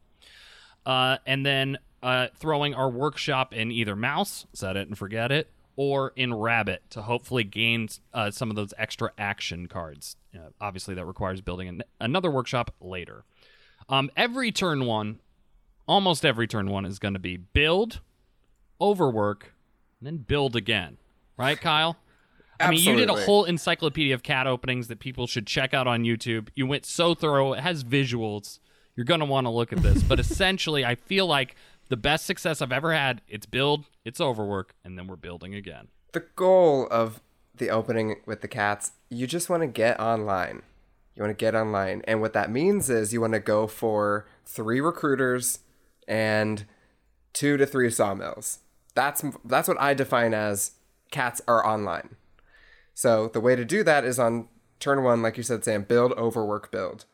Uh, and then uh, throwing our workshop in either mouse, set it and forget it, or in rabbit to hopefully gain uh, some of those extra action cards. Uh, obviously, that requires building an- another workshop later. Um, every turn one, almost every turn one, is going to be build, overwork, and then build again. Right, Kyle? I mean, you did a whole encyclopedia of cat openings that people should check out on YouTube. You went so thorough. It has visuals. You're going to want to look at this. But essentially, I feel like the best success I've ever had, it's build, it's overwork, and then we're building again. the goal of the opening with the cats, you just want to get online. You want to get online. And what that means is you want to go for three recruiters and two to three sawmills. That's that's what I define as cats are online. So the way to do that is on turn one, like you said, Sam, build, overwork, build.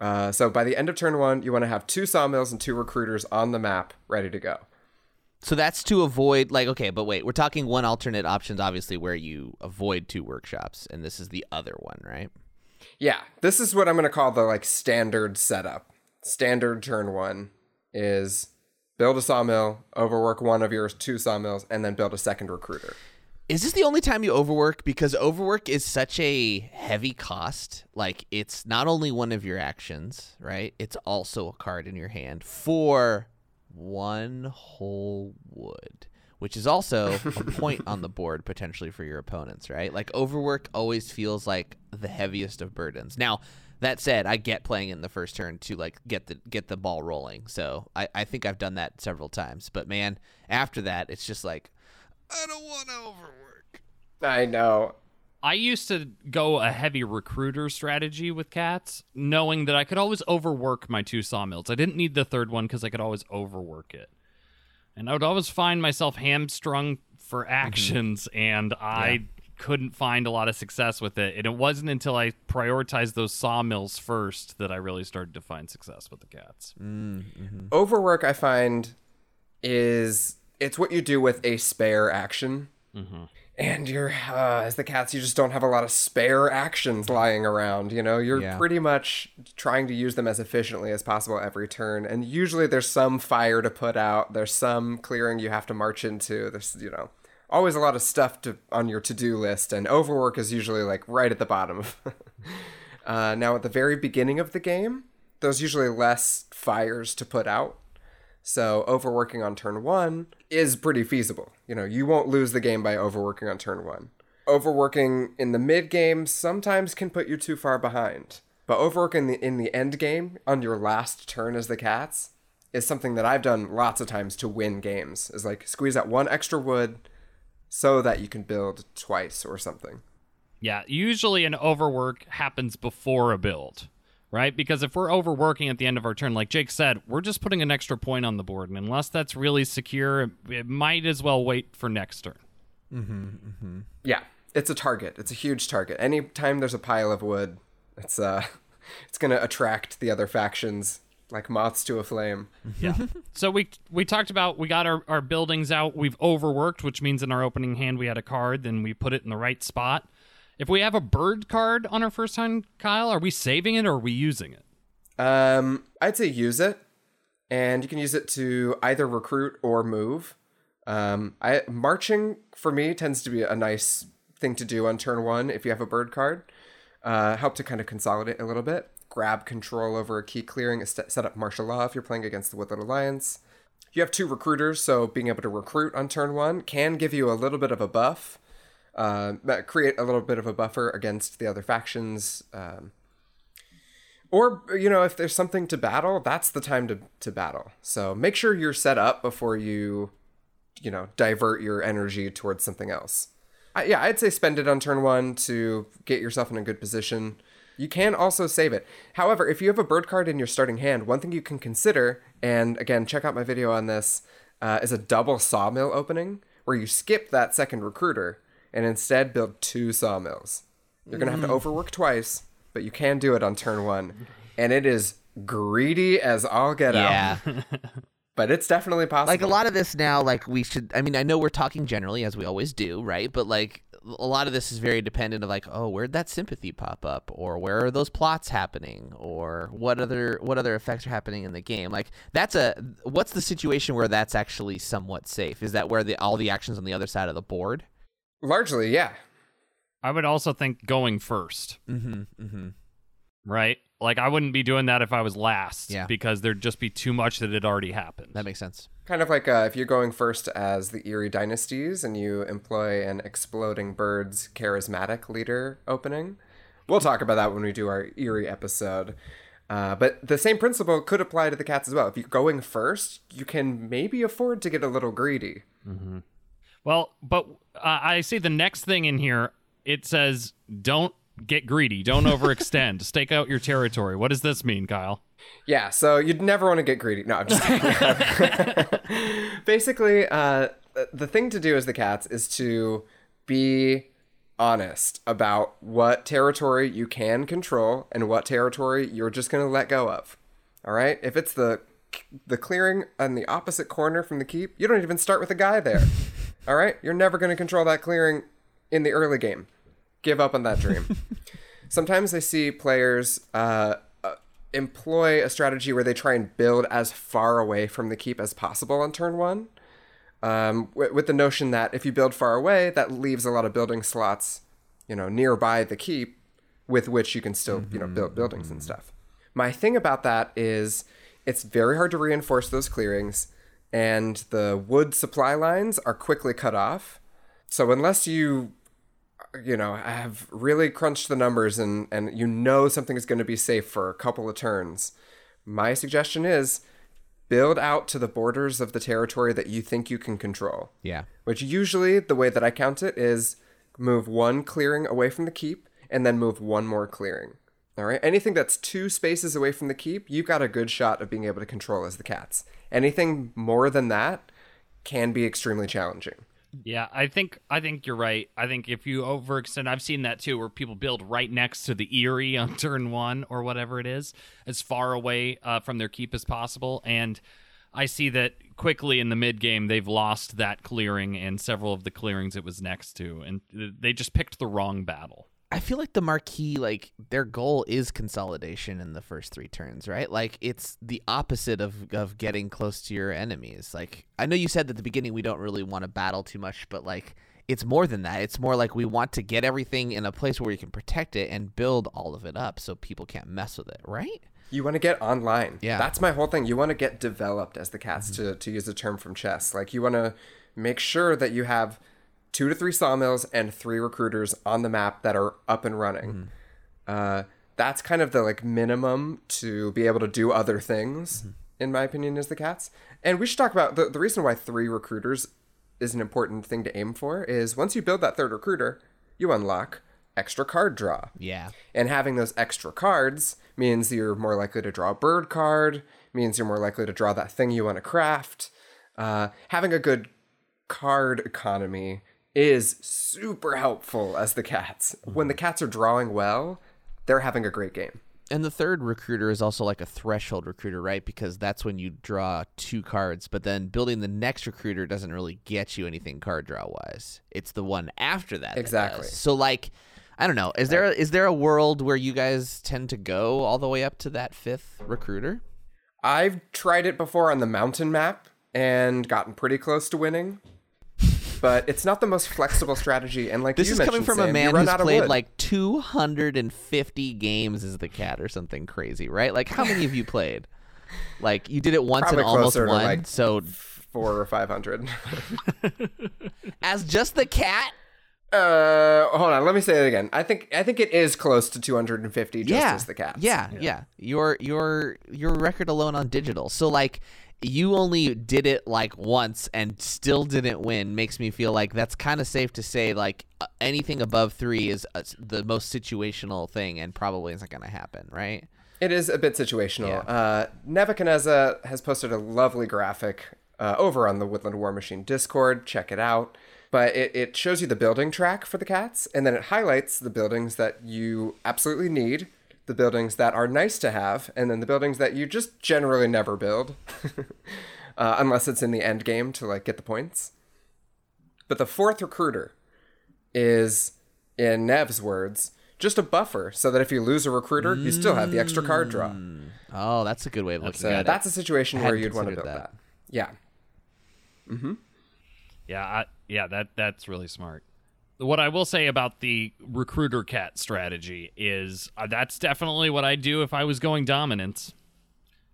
Uh, so by the end of turn one, you want to have two sawmills and two recruiters on the map ready to go. So that's to avoid like okay, but wait, we're talking one alternate options obviously where you avoid two workshops and this is the other one, right? Yeah, this is what I'm going to call the like standard setup. Standard turn one is build a sawmill, overwork one of your two sawmills, and then build a second recruiter. Is this the only time you overwork because overwork is such a heavy cost? Like it's not only one of your actions, right? It's also a card in your hand for one whole wood, which is also a point on the board potentially for your opponents, right? Like overwork always feels like the heaviest of burdens. Now, that said, I get playing in the first turn to like get the get the ball rolling. So I, I think I've done that several times. But man, after that, it's just like I don't want to overwork. I know. I used to go a heavy recruiter strategy with cats, knowing that I could always overwork my two sawmills. I didn't need the third one because I could always overwork it. And I would always find myself hamstrung for mm-hmm. actions, and I couldn't find a lot of success with it. And it wasn't until I prioritized those sawmills first that I really started to find success with the cats. Mm-hmm. Overwork, I find, is it's what you do with a spare action. And you're, uh, as the cats, you just don't have a lot of spare actions lying around. You know, you're Yeah. pretty much trying to use them as efficiently as possible every turn. And usually there's some fire to put out, there's some clearing you have to march into. There's, you know, always a lot of stuff to on your to do list. And overwork is usually like right at the bottom. uh, now, at the very beginning of the game, there's usually less fires to put out. So overworking on turn one is pretty feasible. You know, you won't lose the game by overworking on turn one. Overworking in the mid game sometimes can put you too far behind. But overworking the, in the end game on your last turn as the cats is something that I've done lots of times to win games. Is like squeeze out one extra wood so that you can build twice or something. Yeah, usually an overwork happens before a build, right? Because if we're overworking at the end of our turn, like Jake said, we're just putting an extra point on the board, and unless that's really secure, it might as well wait for next turn. Yeah, it's a target. It's a huge target. Anytime there's a pile of wood, it's uh it's going to attract the other factions like moths to a flame. Yeah. so we we talked about we got our, our buildings out. We've overworked, which means in our opening hand we had a card, then we put it in the right spot. If we have a bird card on our first hand, Kyle, are we saving it or are we using it? Um, I'd say use it, and you can use it to either recruit or move. Um, I marching for me tends to be a nice thing to do on turn one if you have a bird card. Uh, help to kind of consolidate a little bit, grab control over a key clearing, set up martial law if you're playing against the Woodland Alliance. You have two recruiters, so being able to recruit on turn one can give you a little bit of a buff, uh, create a little bit of a buffer against the other factions. Um, or you know, if there's something to battle, that's the time to to battle. So make sure you're set up before you, you know, divert your energy towards something else. I, yeah, I'd say spend it on turn one to get yourself in a good position. You can also save it. However, if you have a bird card in your starting hand, one thing you can consider, and again, check out my video on this, uh, is a double sawmill opening where you skip that second recruiter and instead build two sawmills. You're gonna have to mm. overwork twice, but you can do it on turn one, and it is greedy as all get Yeah. out. But it's definitely possible. like a lot of this now like we should i mean i know we're talking generally as we always do right but like a lot of this is very dependent of like oh where'd that sympathy pop up or where are those plots happening or what other what other effects are happening in the game like that's a what's the situation where that's actually somewhat safe is that where the all the actions on the other side of the board Largely, yeah. I would also think going first, mm-hmm mm-hmm right? Like I wouldn't be doing that if I was last, Yeah. because there'd just be too much that had already happened. that makes sense Kind of like uh, if you're going first as the Eyrie Dynasties and you employ an Exploding Birds charismatic leader opening. We'll talk about that when we do our Eyrie episode. Uh, but the same principle could apply to the cats as well. If you're going first, you can maybe afford to get a little greedy. Well, but uh, I see the next thing in here. It says, "Don't get greedy. Don't overextend. Stake out your territory." What does this mean, Kyle? Yeah, so you'd never want to get greedy. No, I'm just kidding. Basically, uh, the thing to do as the cats is to be honest about what territory you can control and what territory you're just going to let go of. All right? If it's the the clearing on the opposite corner from the keep, you don't even start with a guy there. All right? You're never going to control that clearing in the early game. Give up on that dream. Sometimes I see players uh, uh, employ a strategy where they try and build as far away from the keep as possible on turn one, um, with, with the notion that if you build far away, that leaves a lot of building slots, you know, nearby the keep, with which you can still, you know, build buildings and stuff. My thing about that is it's very hard to reinforce those clearings, and the wood supply lines are quickly cut off. So unless you you know, have really crunched the numbers and and you know something is going to be safe for a couple of turns, my suggestion is build out to the borders of the territory that you think you can control. yeah Which usually the way that I count it is move one clearing away from the keep and then move one more clearing. All right. Anything that's two spaces away from the keep, you've got a good shot of being able to control as the cats. Anything more than that can be extremely challenging. Yeah, I think I think you're right. I think if you overextend, I've seen that too, where people build right next to the Eyrie on turn one or whatever it is, as far away uh, from their keep as possible. And I see that quickly in the mid game, they've lost that clearing and several of the clearings it was next to, and they just picked the wrong battle. I feel like the marquee, like their goal is consolidation in the first three turns, right? Like it's the opposite of of getting close to your enemies. Like I know you said at the beginning we don't really want to battle too much, but like it's more than that. It's more like we want to get everything in a place where you can protect it and build all of it up so people can't mess with it, right? You want to get online. Yeah. That's my whole thing. You want to get developed as the cats, mm-hmm. to, to use a term from chess. Like, you want to make sure that you have two to three sawmills and three recruiters on the map that are up and running. Uh, that's kind of the like minimum to be able to do other things, in my opinion, as the cats. And we should talk about the, the reason why three recruiters is an important thing to aim for is once you build that third recruiter, you unlock extra card draw. Yeah. And having those extra cards means you're more likely to draw a bird card, means you're more likely to draw that thing you want to craft. Uh, having a good card economy is super helpful as the cats. When the cats are drawing well, they're having a great game. And the third recruiter is also like a threshold recruiter, right? Because that's when you draw two cards, but then building the next recruiter doesn't really get you anything card draw wise. It's the one after that. that Exactly. does. So like I don't know. Is there is there a world where you guys tend to go all the way up to that fifth recruiter? I've tried it before on the mountain map and gotten pretty close to winning. But it's not the most flexible strategy, and like This is coming from a Sam, you man who's played like 250 games as the cat or something crazy, right? Like how many have you played? Like you did it once Probably and almost won. like, so four or five hundred. as just the cat, Uh, hold on. Let me say it again. I think I think it is close to 250 just yeah, as the cats. Yeah, yeah, Your your your record alone on digital. So like you only did it like once and still didn't win makes me feel like that's kind of safe to say like uh, anything above 3 is uh, the most situational thing and probably isn't going to happen, right? It is a bit situational. Yeah. Uh, Nebuchadnezzar has posted a lovely graphic uh, over on the Woodland War Machine Discord. Check it out. But it, it shows you the building track for the cats, and then it highlights the buildings that you absolutely need, the buildings that are nice to have, and then the buildings that you just generally never build, uh, unless it's in the end game to like get the points. But the fourth recruiter is, in Nev's words, just a buffer, so that if you lose a recruiter, you still have the extra card draw. Oh, that's a good way of looking So at that's it. That's a situation where you'd want to build that. that. Yeah. Yeah, I, yeah, that that's really smart. What I will say about the recruiter cat strategy is uh, that's definitely what I'd do if I was going dominance.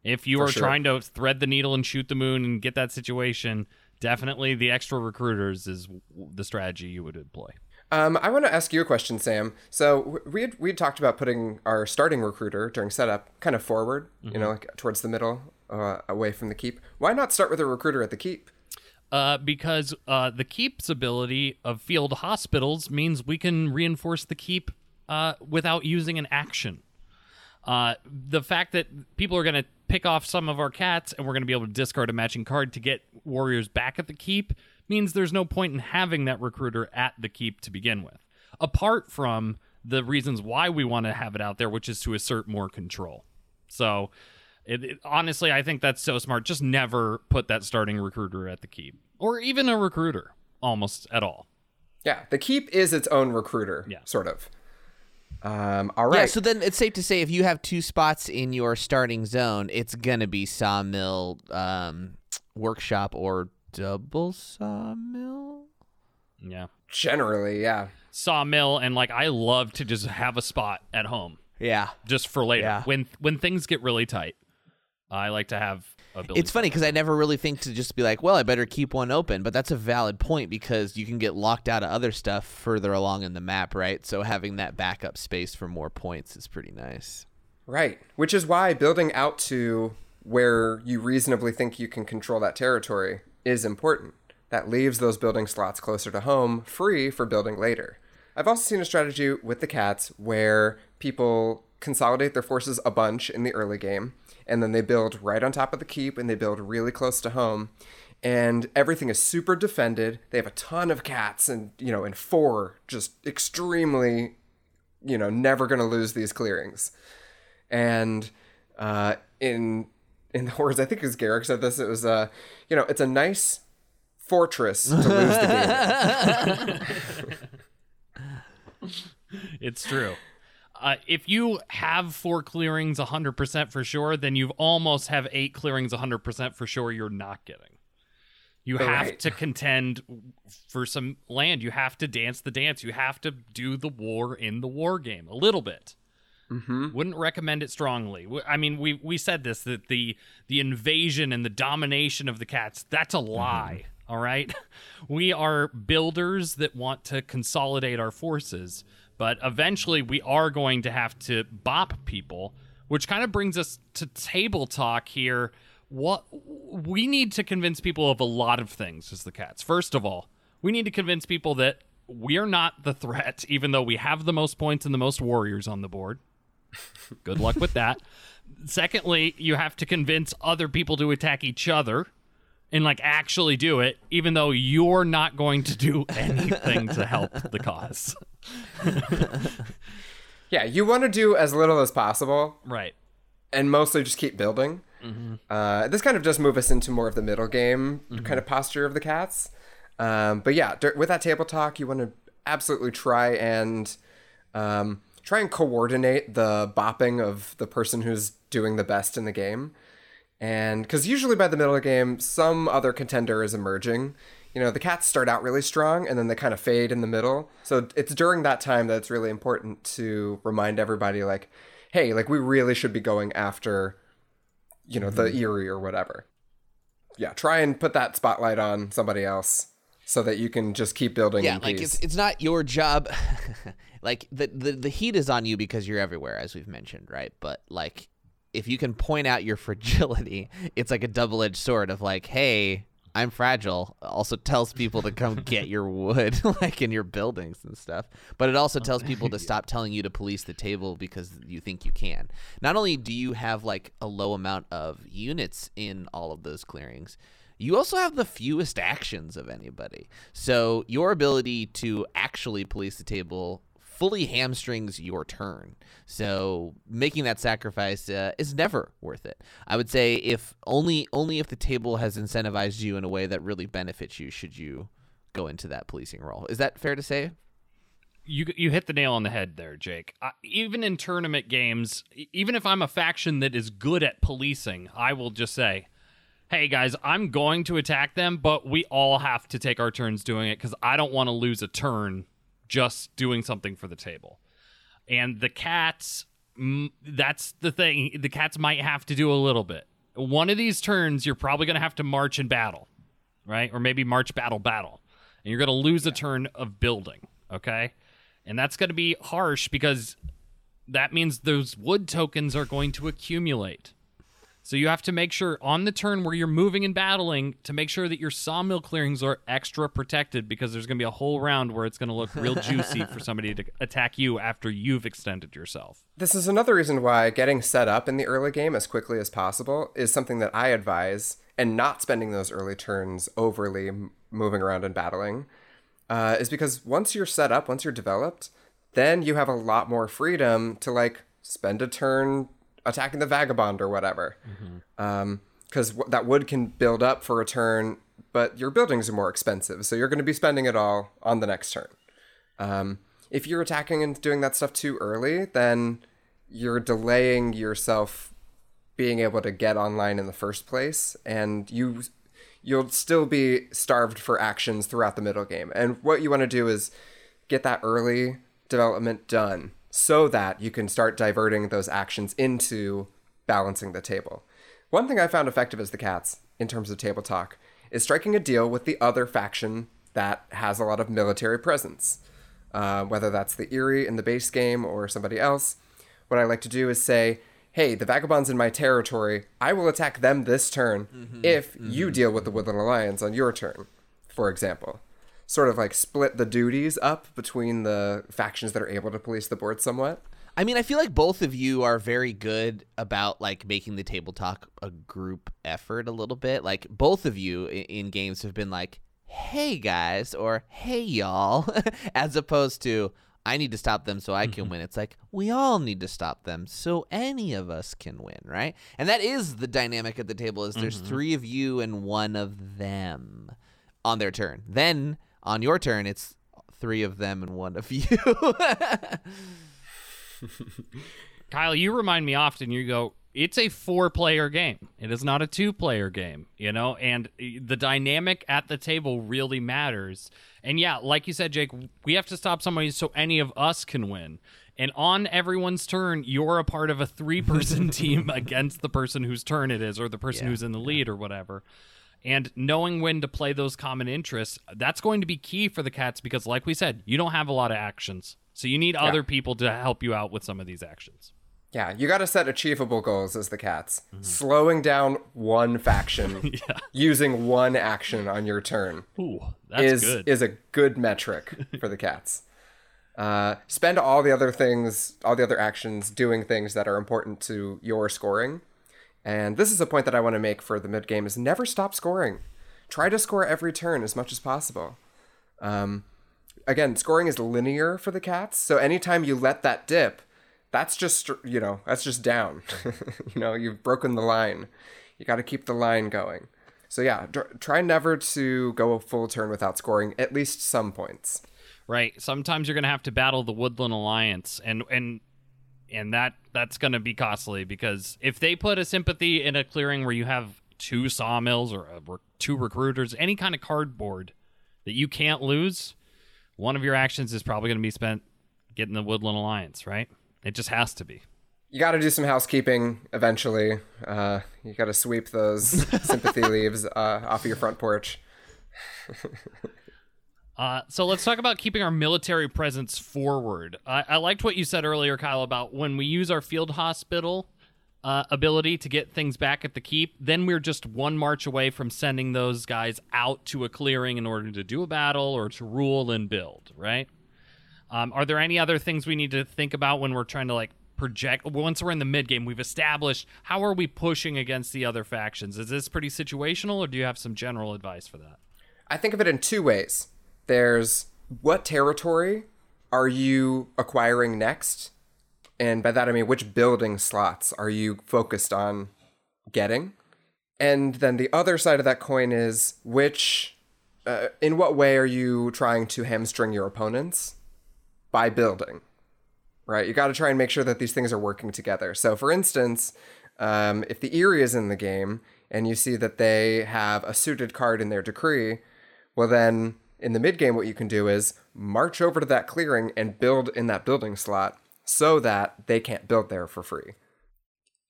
If you For are sure. trying to thread the needle and shoot the moon and get that situation, definitely the extra recruiters is the strategy you would employ. Um, I want to ask you a question, Sam. So we had, we had talked about putting our starting recruiter during setup kind of forward, you know, like towards the middle, uh, away from the keep. Why not start with a recruiter at the keep? Uh, because uh, the keep's ability of field hospitals means we can reinforce the keep uh, without using an action. Uh, the fact that people are going to pick off some of our cats and we're going to be able to discard a matching card to get warriors back at the keep means there's no point in having that recruiter at the keep to begin with. Apart from the reasons why we want to have it out there, which is to assert more control. So, it, it- honestly, I think that's so smart. Just never put that starting recruiter at the keep, or even a recruiter, almost at all. Yeah, the keep is its own recruiter, Yeah. sort of. Um, all right. Yeah, so then it's safe to say if you have two spots in your starting zone, it's gonna be sawmill, um, workshop, or double sawmill. Yeah, Generally, yeah. sawmill, and like I love to just have a spot at home Yeah, just for later Yeah. when when things get really tight. I like to have ability. it's funny because I never really think to just be like, well, I better keep one open, but that's a valid point because you can get locked out of other stuff further along in the map, right? So having that backup space for more points is pretty nice. Right. Which is why building out to where you reasonably think you can control that territory is important. That leaves those building slots closer to home free for building later. I've also seen a strategy with the cats where people consolidate their forces a bunch in the early game and then they build right on top of the keep and they build really close to home and everything is super defended. They have a ton of cats and you know in four just extremely you know never going to lose these clearings and uh, in in the words I think it was Garrick said this. It was uh, you know, it's a nice fortress to lose the game. It's true. Uh, if you have four clearings 100% for sure, then you almost have eight clearings 100% for sure you're not getting. You have Right. to contend for some land. You have to dance the dance. You have to do the war in the war game a little bit. Mm-hmm. Wouldn't recommend it strongly. I mean, we we said this that the the invasion and the domination of the cats that's a lie. all right, we are builders that want to consolidate our forces, but eventually we are going to have to bop people, which kind of brings us to table talk here. What we need to convince people of a lot of things as the cats. First of all, we need to convince people that we are not the threat, even though we have the most points and the most warriors on the board. Good luck with that. Secondly, you have to convince other people to attack each other and like actually do it, even though you're not going to do anything to help the cause. Yeah, you want to do as little as possible Right. and mostly just keep building. Uh, this kind of does move us into more of the middle game kind of posture of the cats. Um, but yeah, dur- with that table talk, you want to absolutely try and um, try and coordinate the bopping of the person who's doing the best in the game. And because usually by the middle of the game, some other contender is emerging. You know, the cats start out really strong and then they kind of fade in the middle. So it's during that time that it's really important to remind everybody, like, hey, like we really should be going after, you know, the mm-hmm. Eyrie or whatever. Yeah, try and put that spotlight on somebody else so that you can just keep building yeah like it's it's not your job like the, the the heat is on you because you're everywhere as we've mentioned right but like if you can point out your fragility it's like a double-edged sword of like hey i'm fragile. Also tells people to come get your wood like in your buildings and stuff. But it also tells people to stop telling you to police the table because you think you can. Not only do you have like a low amount of units in all of those clearings you also have the fewest actions of anybody. So your ability to actually police the table fully hamstrings your turn. So making that sacrifice uh, is never worth it. I would say if only only if the table has incentivized you in a way that really benefits you should you go into that policing role. Is that fair to say? you you hit the nail on the head there, Jake. Uh, even in tournament games, even if I'm a faction that is good at policing, I will just say, "Hey guys, I'm going to attack them, but we all have to take our turns doing it because I don't want to lose a turn just doing something for the table." And the cats, mm, that's the thing. The cats might have to do a little bit. One of these turns, you're probably going to have to march in battle, right? Or maybe march battle battle, and you're going to lose a turn of building. Okay. And that's going to be harsh because that means those wood tokens are going to accumulate. So you have to make sure on the turn where you're moving and battling to make sure that your sawmill clearings are extra protected because there's going to be a whole round where it's going to look real juicy for somebody to attack you after you've extended yourself. This is another reason why getting set up in the early game as quickly as possible is something that I advise, and not spending those early turns overly moving around and battling, uh, is because once you're set up, once you're developed, then you have a lot more freedom to like spend a turn attacking the vagabond or whatever. Because w- that wood can build up for a turn, but your buildings are more expensive, so you're going to be spending it all on the next turn. Um, if you're attacking and doing that stuff too early, then you're delaying yourself being able to get online in the first place, and you you'll still be starved for actions throughout the middle game. And what you want to do is get that early development done so that you can start diverting those actions into balancing the table. One thing I found effective as the cats in terms of table talk is striking a deal with the other faction that has a lot of military presence. Uh, whether that's the Eyrie in the base game or somebody else, what I like to do is say, hey, the Vagabond's in my territory. I will attack them this turn if you deal with the Woodland Alliance on your turn, for example. Sort of like split the duties up between the factions that are able to police the board somewhat. I mean, I feel like both of you are very good about like making the table talk a group effort a little bit. Like both of you in, in games have been like, "Hey guys," or "Hey y'all," as opposed to I need to stop them so I can mm-hmm. win. It's like we all need to stop them so any of us can win, right? And that is the dynamic at the table is there's mm-hmm. 3 of you and one of them on their turn. Then on your turn it's 3 of them and one of you. Kyle, you remind me often. You go, it's a four-player game. It is not a two-player game, you know. And eh, the dynamic at the table really matters. And yeah, like you said, Jake, we have to stop somebody so any of us can win. And on everyone's turn, you're a part of a three person team against the person whose turn it is, or the person Yeah, who's in the lead, or whatever. And knowing when to play those common interests, that's going to be key for the cats because, like we said, you don't have a lot of actions. So you need other people to help you out with some of these actions. Yeah, you got to set achievable goals as the cats. Slowing down one faction using one action on your turn Ooh, that's is good. is a good metric for the cats. Uh, spend all the other things, all the other actions doing things that are important to your scoring. And this is a point that I want to make for the mid game: is never stop scoring. Try to score every turn as much as possible. Um, again, scoring is linear for the cats, so anytime you let that dip, that's just you know that's just down. you know you've broken the line. You got to keep the line going. So yeah, try never to go a full turn without scoring at least some points. Right. Sometimes you're going to have to battle the Woodland Alliance and and and that that's going to be costly because if they put a sympathy in a clearing where you have two sawmills or a, two recruiters, any kind of cardboard that you can't lose, one of your actions is probably going to be spent getting the Woodland Alliance, right? It just has to be. You got to do some housekeeping eventually. Uh, you got to sweep those sympathy leaves uh, off of your front porch. Uh, so let's talk about keeping our military presence forward. I, I liked what you said earlier, Kyle, about when we use our field hospital uh, ability to get things back at the keep, then we're just one march away from sending those guys out to a clearing in order to do a battle or to rule and build, right? Um, are there any other things we need to think about when we're trying to like project? Once we're in the mid game, we've established how are we pushing against the other factions? Is this pretty situational, or do you have some general advice for that? I think of it in two ways. There's what territory are you acquiring next? And by that I mean which building slots are you focused on getting? And then the other side of that coin is which, uh, in what way are you trying to hamstring your opponents by building? Right? You got to try and make sure that these things are working together. So, for instance, um, if the Eyrie is in the game and you see that they have a suited card in their decree, well, then in the mid game, what you can do is march over to that clearing and build in that building slot so that they can't build there for free.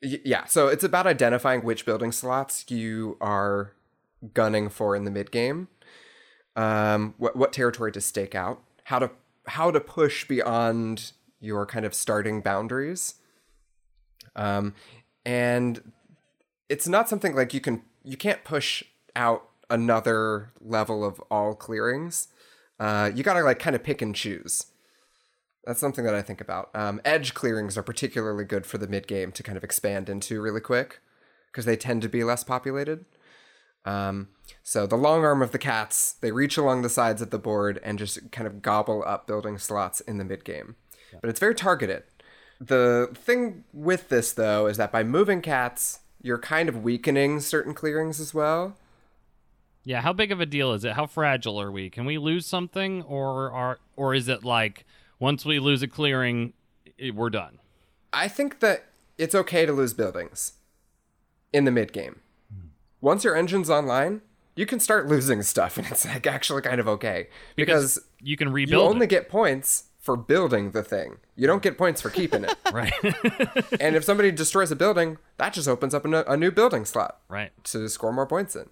Y- yeah, so it's about identifying which building slots you are gunning for in the mid game, um, what what territory to stake out, how to how to push beyond your kind of starting boundaries, um, and it's not something like you can you can't push out another level of all clearings. Uh, you gotta like kind of pick and choose. That's something that I think about. Um, edge clearings are particularly good for the mid game to kind of expand into really quick because they tend to be less populated. Um, so the long arm of the cats, they reach along the sides of the board and just kind of gobble up building slots in the mid game. But it's very targeted. The thing with this though is that by moving cats, you're kind of weakening certain clearings as well. Yeah, how big of a deal is it? How fragile are we? Can we lose something, or are or is it like once we lose a clearing, it, we're done? I think that it's okay to lose buildings in the mid game. Hmm. Once your engine's online, you can start losing stuff, and it's like actually kind of okay because, you can rebuild. you only it, get points for building the thing. You don't get points for keeping it. right? and if somebody destroys a building, that just opens up a, no- a new building slot right. to score more points in.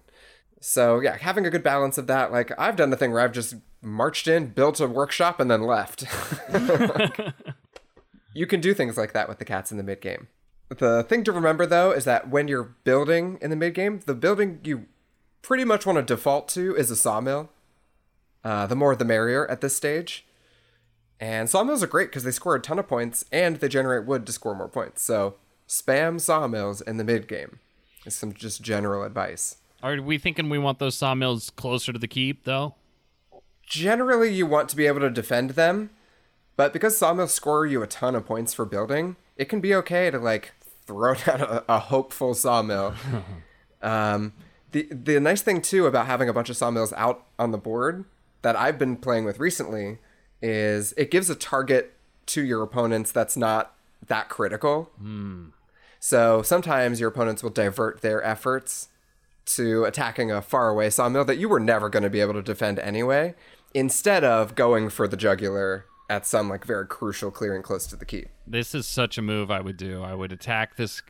So yeah, having a good balance of that. Like I've done the thing where I've just marched in, built a workshop, and then left. you can do things like that with the cats in the mid game. The thing to remember though is that when you're building in the mid game, the building you pretty much want to default to is a sawmill. Uh, the more the merrier at this stage. And sawmills are great because they score a ton of points and they generate wood to score more points. So spam sawmills in the mid game is some just general advice. Are we thinking we want those sawmills closer to the keep, though? generally you want to be able to defend them, but because sawmills score you a ton of points for building, it can be okay to like throw down a, a hopeful sawmill. um, the the nice thing too about having a bunch of sawmills out on the board that I've been playing with recently is it gives a target to your opponents that's not that critical. So sometimes your opponents will divert their efforts to attacking a faraway sawmill that you were never going to be able to defend anyway, instead of going for the jugular at some like very crucial clearing close to the keep. This is such a move I would do. I would attack this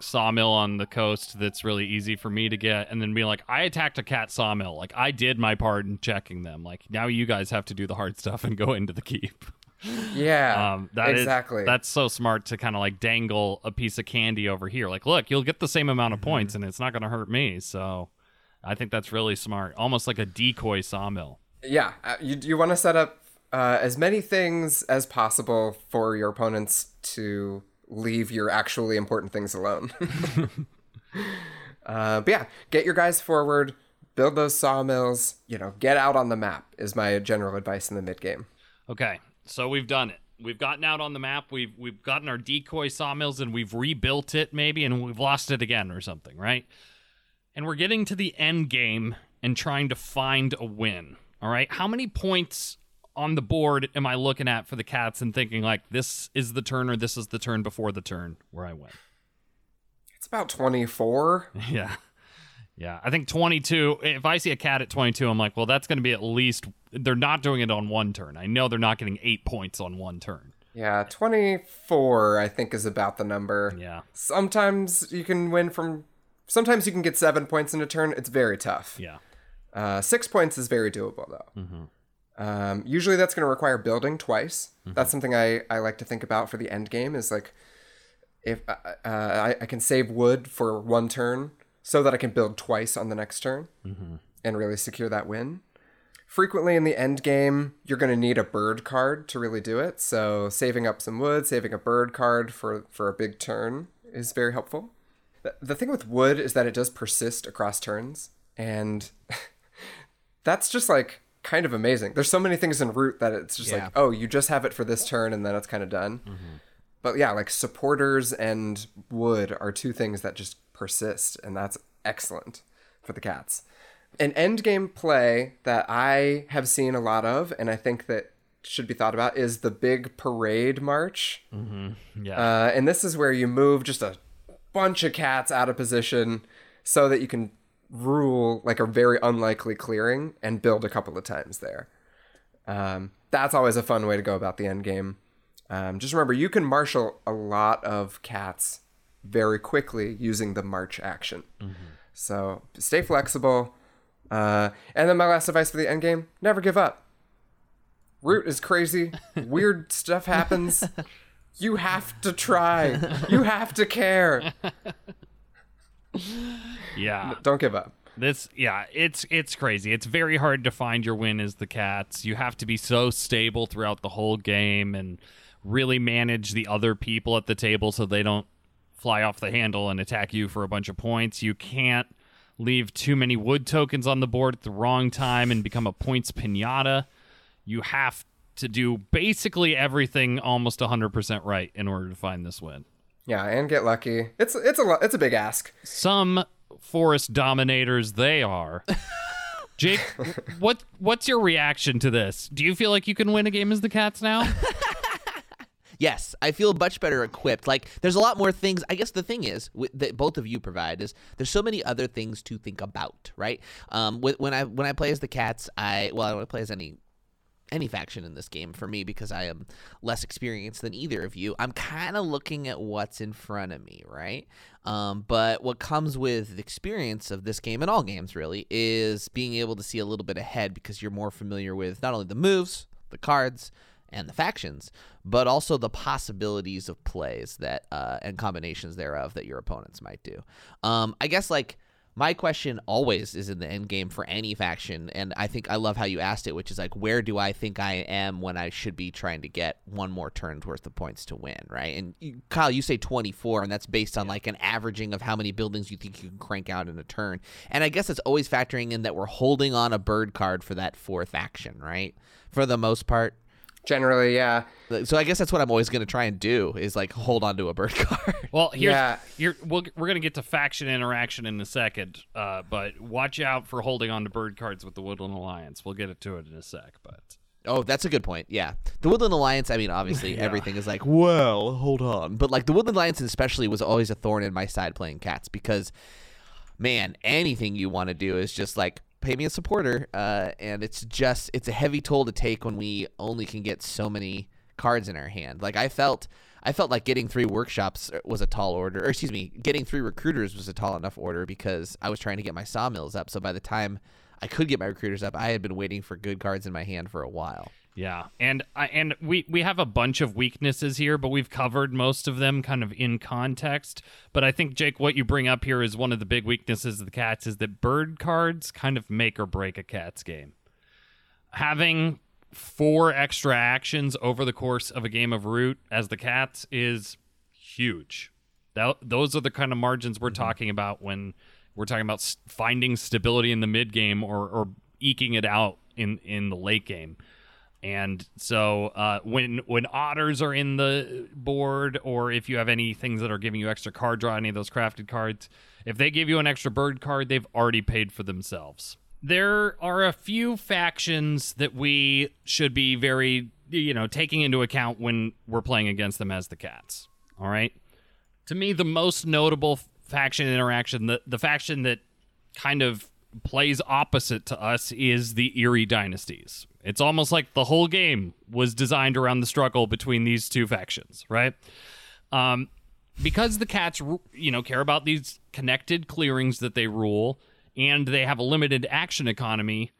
sawmill on the coast that's really easy for me to get, and then be like, I attacked a cat sawmill. Like, I did my part in checking them. Like, now you guys have to do the hard stuff and go into the keep. Yeah, Um, that is- exactly. that's so smart to kind of like dangle a piece of candy over here. Like, look, you'll get the same amount of Mm-hmm. points, and it's not going to hurt me. So, I think that's really smart. Almost like a decoy sawmill. yeah, uh, you you want to set up uh, as many things as possible for your opponents to leave your actually important things alone. uh, but yeah, get your guys forward, build those sawmills. You know, get out on the map is my general advice in the mid game. Okay, so we've done it. We've gotten out on the map. We've we've gotten our decoy sawmills and we've rebuilt it maybe, and we've lost it again or something, right? And we're getting to the end game and trying to find a win. All right, how many points on the board am I looking at for the cats and thinking like this is the turn or this is the turn before the turn where I win? It's about twenty four. Yeah. Yeah, I think 22. If I see a cat at 22, I'm like, well, that's going to be at least. They're not doing it on one turn. I know they're not getting eight points on one turn. Yeah, 24 I think is about the number. Yeah. Sometimes you can win from sometimes you can get 7 points in a turn. It's very tough. Yeah. Uh 6 points is very doable though. Um usually that's going to require building twice. That's something I I like to think about for the end game is like if uh, uh, I, I can save wood for one turn so that I can build twice on the next turn mm-hmm. and really secure that win. Frequently in the end game, you're going to need a bird card to really do it. So saving up some wood, saving a bird card for for a big turn is very helpful. The, the thing with wood is that it does persist across turns, and that's just like kind of amazing. There's so many things in root that it's just Yeah. like, oh, you just have it for this turn, and then it's kind of done. Mm-hmm. But yeah, like supporters and wood are two things that just persist, and that's excellent for the cats. An end game play that I have seen a lot of, and I think that should be thought about, is the big parade march. Yeah. Uh, and this is where you move just a bunch of cats out of position so that you can rule like a very unlikely clearing and build a couple of times there. Um, that's always a fun way to go about the end game. Um, just remember, you can marshal a lot of cats very quickly using the march action. So stay flexible. Uh, and then my last advice for the end game: never give up. Root is crazy. Weird stuff happens. You have to try. You have to care. yeah. Don't give up. This yeah, it's it's crazy. It's very hard to find your win as the cats. You have to be so stable throughout the whole game and really manage the other people at the table so they don't fly off the handle and attack you for a bunch of points. You can't leave too many wood tokens on the board at the wrong time and become a points pinata. You have to do basically everything almost 100% right in order to find this win. Yeah, and get lucky. It's it's a lo- it's a big ask. some forest dominators they are. Jake, what what's your reaction to this? Do you feel like you can win a game as the Cats now? Yes, I feel much better equipped. Like, there's a lot more things. I guess the thing is w- that both of you provide is there's so many other things to think about, right? Um, wh- when I when I play as the cats, I well, I don't play as any any faction in this game for me because I am less experienced than either of you. I'm kind of looking at what's in front of me, right? Um, but what comes with the experience of this game and all games really is being able to see a little bit ahead because you're more familiar with not only the moves, the cards, and the factions, but also the possibilities of plays that uh, and combinations thereof that your opponents might do. Um, I guess like my question always is in the end game for any faction, and I think I love how you asked it, which is like, where do I think I am when I should be trying to get one more turn's worth of points to win, right? And you, Kyle, you say 24, and that's based on like an averaging of how many buildings you think you can crank out in a turn. And I guess it's always factoring in that we're holding on a bird card for that fourth action, right? For the most part. Generally, yeah. So I guess that's what I'm always going to try and do is like hold on to a bird card. Well, here's, Yeah. here we'll, we're going to get to faction interaction in a second, uh, but watch out for holding on to bird cards with the Woodland Alliance. We'll get it to it in a sec, but Oh, that's a good point. Yeah. The Woodland Alliance, I mean, obviously everything is like, well, hold on. But like the Woodland Alliance especially was always a thorn in my side playing cats because man, anything you want to do is just like pay me a supporter. Uh, and it's just it's a heavy toll to take when we only can get so many cards in our hand. Like I felt. I felt like getting three workshops was a tall order, or excuse me, getting three recruiters was a tall enough order because I was trying to get my sawmills up. So by the time I could get my recruiters up, I had been waiting for good cards in my hand for a while. Yeah, and I and we we have a bunch of weaknesses here, but we've covered most of them kind of in context. But I think Jake, what you bring up here is one of the big weaknesses of the cats is that bird cards kind of make or break a cats game. Having four extra actions over the course of a game of root as the cats is huge. That, those are the kind of margins we're mm-hmm. talking about when we're talking about finding stability in the mid game or, or eking it out in in the late game. And so uh, when when otters are in the board, or if you have any things that are giving you extra card draw, any of those crafted cards, if they give you an extra bird card, they've already paid for themselves. There are a few factions that we should be very, you know, taking into account when we're playing against them as the cats. All right. To me, the most notable faction interaction, the the faction that kind of plays opposite to us is the Eyrie dynasties. It's almost like the whole game was designed around the struggle between these two factions, right? Um, because the cats, you know, care about these connected clearings that they rule, and they have a limited action economy.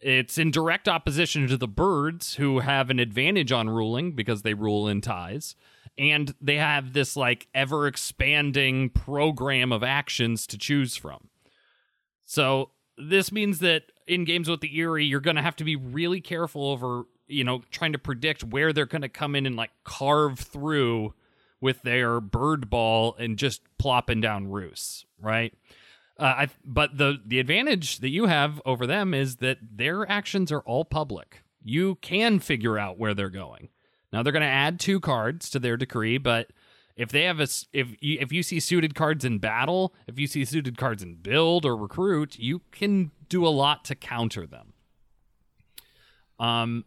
It's in direct opposition to the birds, who have an advantage on ruling because they rule in ties, and they have this like ever expanding program of actions to choose from. So this means that in games with the Eyrie, you're going to have to be really careful over, you know, trying to predict where they're going to come in and like carve through with their bird ball and just plopping down roosts, right? Uh, I, but the the advantage that you have over them is that their actions are all public. You can figure out where they're going. Now they're going to add two cards to their decree, but if they have a if you, if you see suited cards in battle, if you see suited cards in build or recruit, you can do a lot to counter them. Um,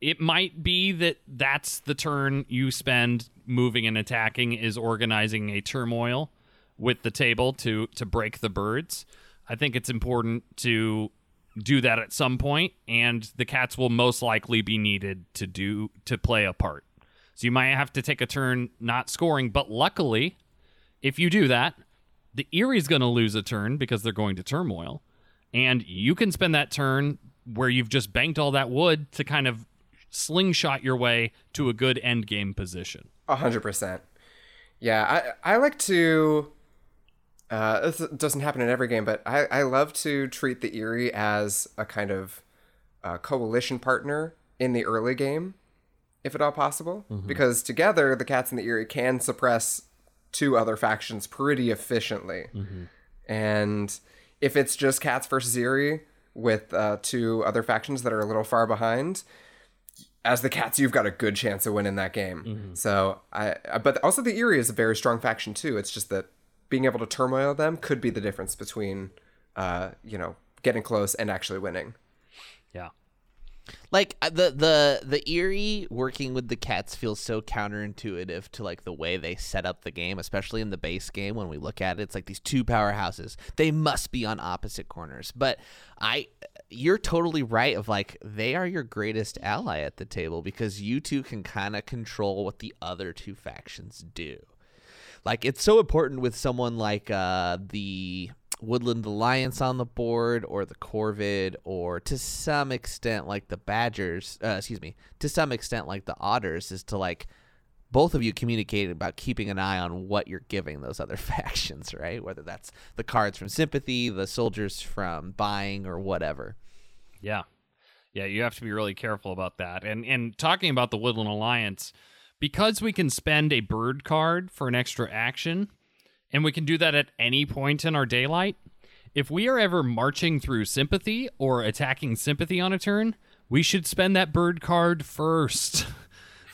it might be that that's the turn you spend moving and attacking is organizing a turmoil with the table to to break the birds. I think it's important to do that at some point, and the cats will most likely be needed to do to play a part. So you might have to take a turn not scoring, but luckily, if you do that, the Eyrie's going to lose a turn because they're going to turmoil, and you can spend that turn where you've just banked all that wood to kind of slingshot your way to a good end game position. A hundred percent. Yeah, I I like to. Uh, this doesn't happen in every game, but I, I love to treat the Eyrie as a kind of uh, coalition partner in the early game, if at all possible, because together the Cats and the Eyrie can suppress two other factions pretty efficiently. And if it's just Cats versus Eyrie with uh, two other factions that are a little far behind, as the cats you've got a good chance of winning that game. So I, I but also the Eyrie is a very strong faction too. It's just that being able to turmoil them could be the difference between uh you know getting close and actually winning. Yeah. Like uh, the the the Eyrie working with the cats feels so counterintuitive to like the way they set up the game, especially in the base game. When we look at it, it's like these two powerhouses. They must be on opposite corners. But I, you're totally right. Of like they are your greatest ally at the table because you two can kind of control what the other two factions do. Like it's so important with someone like uh, the Woodland Alliance on the board, or the Corvid, or to some extent like the Badgers. Uh, excuse me. To some extent like the Otters, is to like both of you communicate about keeping an eye on what you're giving those other factions, right? Whether that's the cards from sympathy, the soldiers from buying, or whatever. Yeah. Yeah, you have to be really careful about that. And and talking about the Woodland Alliance, because we can spend a bird card for an extra action, and we can do that at any point in our daylight, if we are ever marching through sympathy or attacking sympathy on a turn, we should spend that bird card first.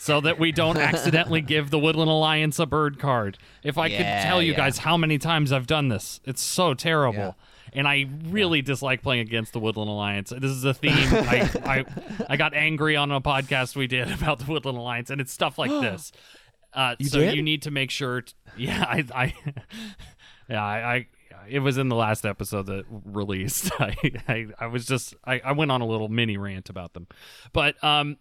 So that we don't accidentally give the Woodland Alliance a bird card. If I could tell you yeah. guys how many times I've done this, it's so terrible and I really dislike playing against the Woodland Alliance. This is a theme. I, I I got angry on a podcast we did about the Woodland Alliance, and it's stuff like this. Uh, so did? you need to make sure. T- yeah, I, I yeah, I, I it was in the last episode that released. I, I, I was just I, I went on a little mini rant about them, but um,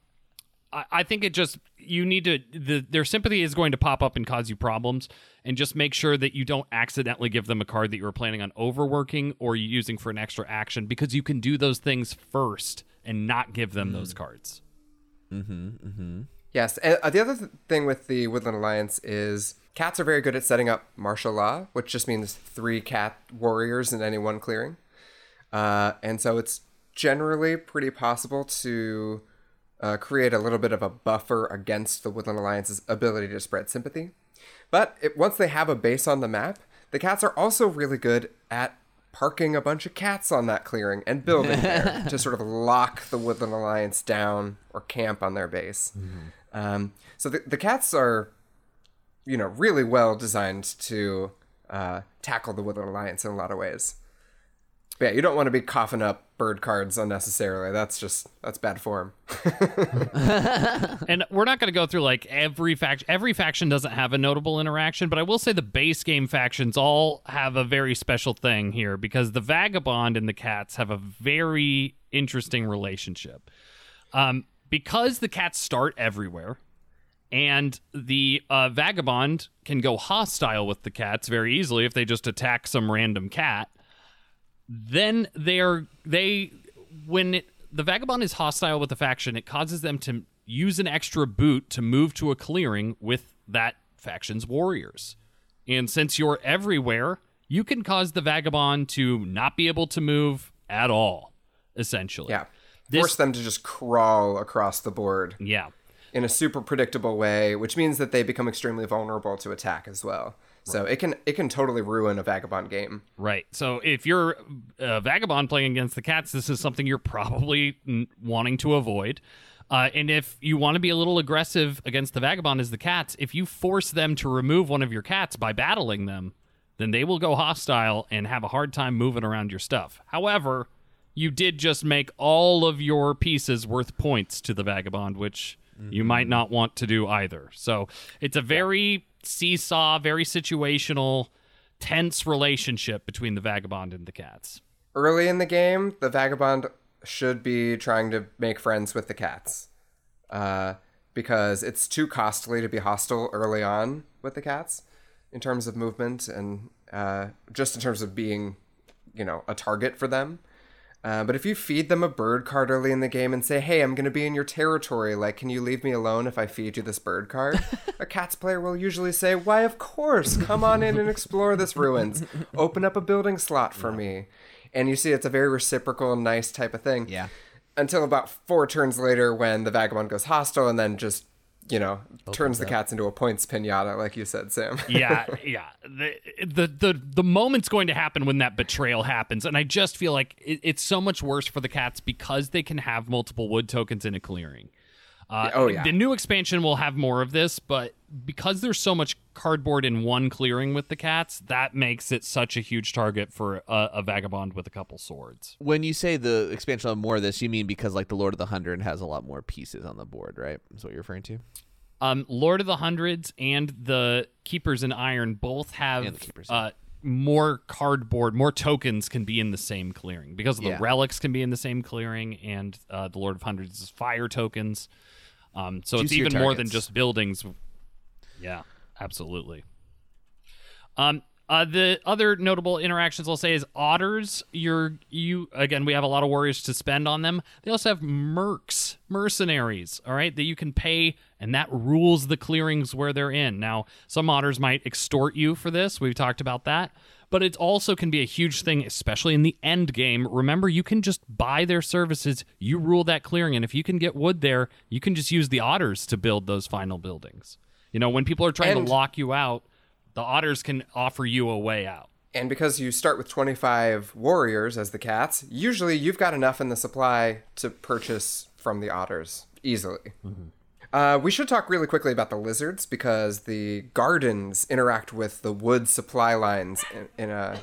I, I think it just you need to the their sympathy is going to pop up and cause you problems, and just make sure that you don't accidentally give them a card that you were planning on overworking or using for an extra action because you can do those things first and not give them those cards. Yes, and uh, the other th- thing with the Woodland Alliance is cats are very good at setting up martial law, which just means three cat warriors in any one clearing. Uh, and so it's generally pretty possible to uh, create a little bit of a buffer against the Woodland Alliance's ability to spread sympathy. But it, once they have a base on the map, the cats are also really good at parking a bunch of cats on that clearing and building there to sort of lock the Woodland Alliance down or camp on their base. Um, so the, the cats are, you know, really well designed to uh, tackle the Woodland Alliance in a lot of ways. Yeah, you don't want to be coughing up bird cards unnecessarily. That's just that's bad form. and we're not going to go through like every faction. Every faction doesn't have a notable interaction, but I will say the base game factions all have a very special thing here because the vagabond and the cats have a very interesting relationship. Um, because the cats start everywhere, and the uh, vagabond can go hostile with the cats very easily if they just attack some random cat then they're they when it, the vagabond is hostile with the faction it causes them to use an extra boot to move to a clearing with that faction's warriors. And since you're everywhere you can cause the vagabond to not be able to move at all essentially. Yeah, This- force them to just crawl across the board. Yeah. In a super predictable way, which means that they become extremely vulnerable to attack as well. So it can it can totally ruin a vagabond game. Right. So if you're a vagabond playing against the cats, this is something you're probably n- wanting to avoid. Uh, and if you want to be a little aggressive against the vagabond as the cats, if you force them to remove one of your cats by battling them, then they will go hostile and have a hard time moving around your stuff. However, you did just make all of your pieces worth points to the vagabond, which you might not want to do either. So it's a very seesaw, very situational, tense relationship between the vagabond and the cats. Early in the game, the vagabond should be trying to make friends with the cats, uh, because it's too costly to be hostile early on with the cats, in terms of movement and uh, just in terms of being, you know, a target for them. Uh, but if you feed them a bird card early in the game and say, "Hey, I'm going to be in your territory. Like, can you leave me alone if I feed you this bird card?" a cats player will usually say, "Why, of course. Come on in and explore this ruins. Open up a building slot for me." And you see, it's a very reciprocal, nice type of thing. Yeah. Until about four turns later, when the vagabond goes hostile and then just, you know, turns the cats into a points pinata, like you said, Sam. yeah, yeah. The, the the the moment's going to happen when that betrayal happens, and I just feel like it, it's so much worse for the cats because they can have multiple wood tokens in a clearing. Uh, Oh, yeah. The new expansion will have more of this, but because there's so much cardboard in one clearing with the cats, that makes it such a huge target for a, a vagabond with a couple swords. When you say the expansion of more of this, you mean because like the Lord of the Hundred has a lot more pieces on the board, right? Is what you're referring to? Um, Lord of the Hundreds and the Keepers in Iron both have And the Keepers, uh, more cardboard, more tokens can be in the same clearing because of the relics can be in the same clearing, and uh, the Lord of Hundreds is fire tokens. Um, so it's Juicier even more than just buildings. Yeah, absolutely. Um, uh, the other notable interactions I'll say is otters. You're you again. We have a lot of warriors to spend on them. They also have mercs, mercenaries. All right, that you can pay, and that rules the clearings where they're in. Now, some otters might extort you for this. We've talked about that, but it also can be a huge thing, especially in the end game. Remember, you can just buy their services. You rule that clearing, and if you can get wood there, you can just use the otters to build those final buildings. You know, when people are trying And- to lock you out, the otters can offer you a way out. And because you start with 25 warriors as the cats, usually you've got enough in the supply to purchase from the otters easily. Mm-hmm. Uh, we should talk really quickly about the lizards because the gardens interact with the wood supply lines in, in a,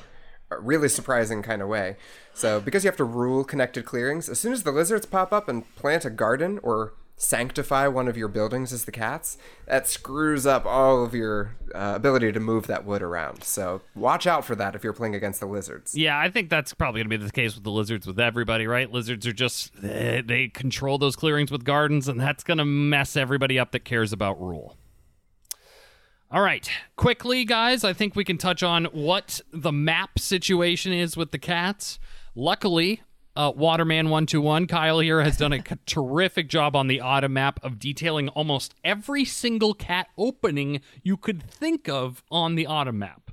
a really surprising kind of way. So, because you have to rule connected clearings, as soon as the lizards pop up and plant a garden or sanctify one of your buildings as the cats, that screws up all of your uh, ability to move that wood around. So watch out for that if you're playing against the lizards. Yeah, I think that's probably going to be the case with the lizards with everybody, right? Lizards are just they, they control those clearings with gardens, and that's going to mess everybody up that cares about rule. All right, quickly, guys, I think we can touch on what the map situation is with the cats. Luckily, uh, Waterman121, Kyle here, has done a terrific job on the autumn map of detailing almost every single cat opening you could think of on the autumn map.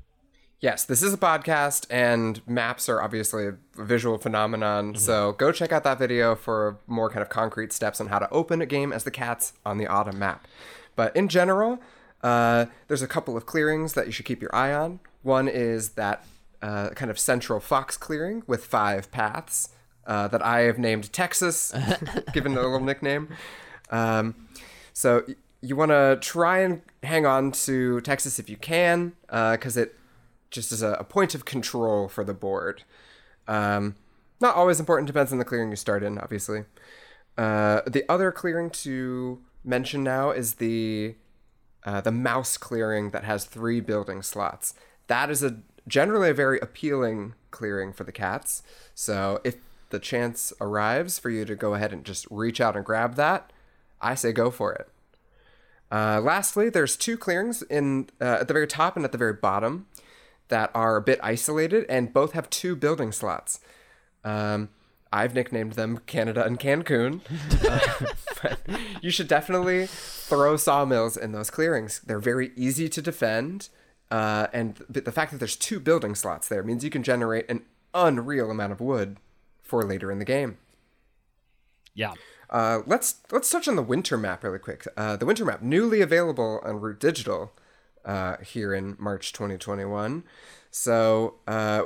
Yes, this is a podcast, and maps are obviously a visual phenomenon. So go check out that video for more kind of concrete steps on how to open a game as the cats on the autumn map. But in general, uh, there's a couple of clearings that you should keep your eye on. One is that uh, kind of central fox clearing with five paths uh, that I have named Texas, given the little nickname. Um, so y- you want to try and hang on to Texas if you can, because it just is a, a point of control for the board. Um, not always important, depends on the clearing you start in, obviously. Uh, the other clearing to mention now is the uh, the mouse clearing that has three building slots. That is a generally a very appealing clearing for the cats. So if the chance arrives for you to go ahead and just reach out and grab that, I say go for it. Uh, lastly, there's two clearings in uh, at the very top and at the very bottom that are a bit isolated, and both have two building slots. Um, I've nicknamed them Canada and Cancun. Uh, you should definitely throw sawmills in those clearings. They're very easy to defend, uh, and th- the fact that there's two building slots there means you can generate an unreal amount of wood for later in the game. Yeah. Uh, let's let's touch on the winter map really quick. Uh, the winter map, newly available on Root Digital uh, here in March 2021. So uh,